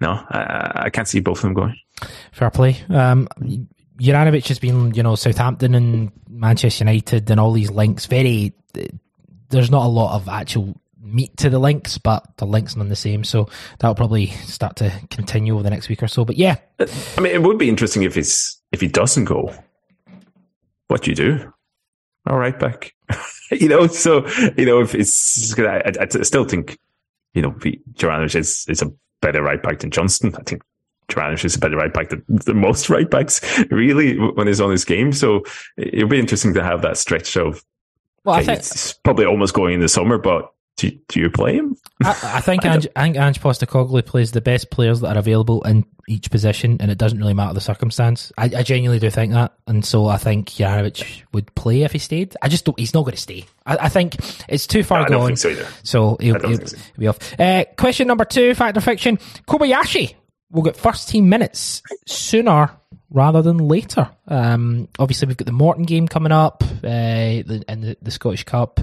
no I, I can't see both of them going. Fair play. Um, Juranovic has been you know Southampton and Manchester United and all these links. Very there's not a lot of actual meet to the links, but the links none the same. So that'll probably start to continue over the next week or so. But yeah, I mean, it would be interesting if he's if he doesn't go. What do you do? All right, back. you know, so you know if it's, I, I, I still think you know Juranovic is is a better right back than Johnston. I think Juranovic is a better right back than the most right backs really when he's on his game. So it'll be interesting to have that stretch of Well, I think it's probably almost going in the summer, but do, do you play him? I, I think Ange, I think Ange Postecoglou plays the best players that are available in each position, and it doesn't really matter the circumstance. I, I genuinely do think that, and so I think Janovic would play if he stayed. I just don't. He's not going to stay. I, I think it's too far I don't gone. think so either. So he'll, he'll, so. he'll be off. Uh, question number two, fact or fiction? Kobayashi will get first team minutes sooner rather than later. Um, obviously, we've got the Morton game coming up uh, the, and the, the Scottish Cup.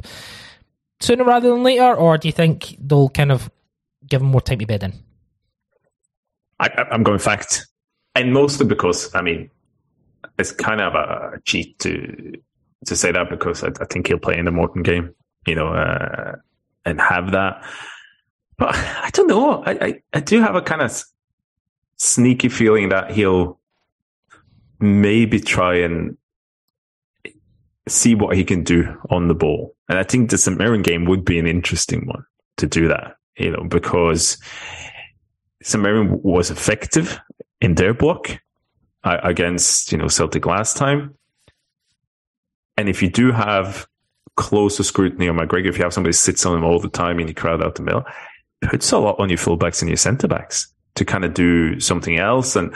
Sooner rather than later, or do you think they'll kind of give him more time to bed in? I, I'm going fact, and mostly because I mean, it's kind of a cheat to to say that because I, I think he'll play in the Morton game, you know, uh, and have that. But I don't know. I, I, I do have a kind of sneaky feeling that he'll maybe try and see what he can do on the ball. And I think the St. Mirren game would be an interesting one to do that, you know, because St. Mirren was effective in their block uh, against, you know, Celtic last time. And if you do have closer scrutiny on McGregor, if you have somebody sits on him all the time and you crowd out the middle, puts a lot on your fullbacks and your centre backs to kind of do something else. And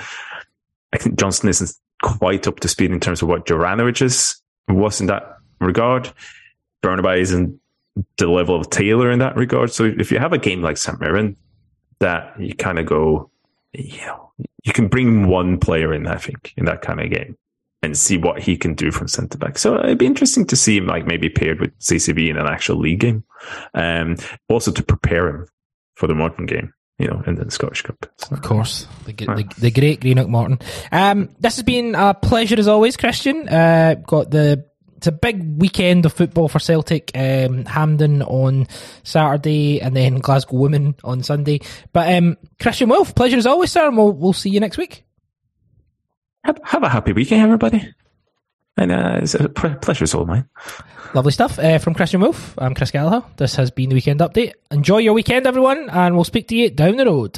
I think Johnston isn't quite up to speed in terms of what Juranovic is, was in that regard. Bernabei isn't the level of Taylor in that regard. So if you have a game like St. Mirren, that you kind of go, you know, you can bring one player in, I think, in that kind of game and see what he can do from centre back. So it'd be interesting to see him like maybe paired with CCV in an actual league game. Um, also to prepare him for the Morton game, you know, in the Scottish Cup. So, Of course, the, the, the great Greenock Morton. Um, this has been a pleasure as always, Christian. Uh, got the it's a big weekend of football for Celtic. Um, Hampden on Saturday, and then Glasgow Women on Sunday. But um, Christian Wulff, pleasure as always, sir. And we'll we'll see you next week. have, have a happy weekend, everybody. And uh, it's a pleasure, it's all mine. Lovely stuff uh, from Christian Wulff. I'm Chris Gallagher. This has been the weekend update. Enjoy your weekend, everyone, and we'll speak to you down the road.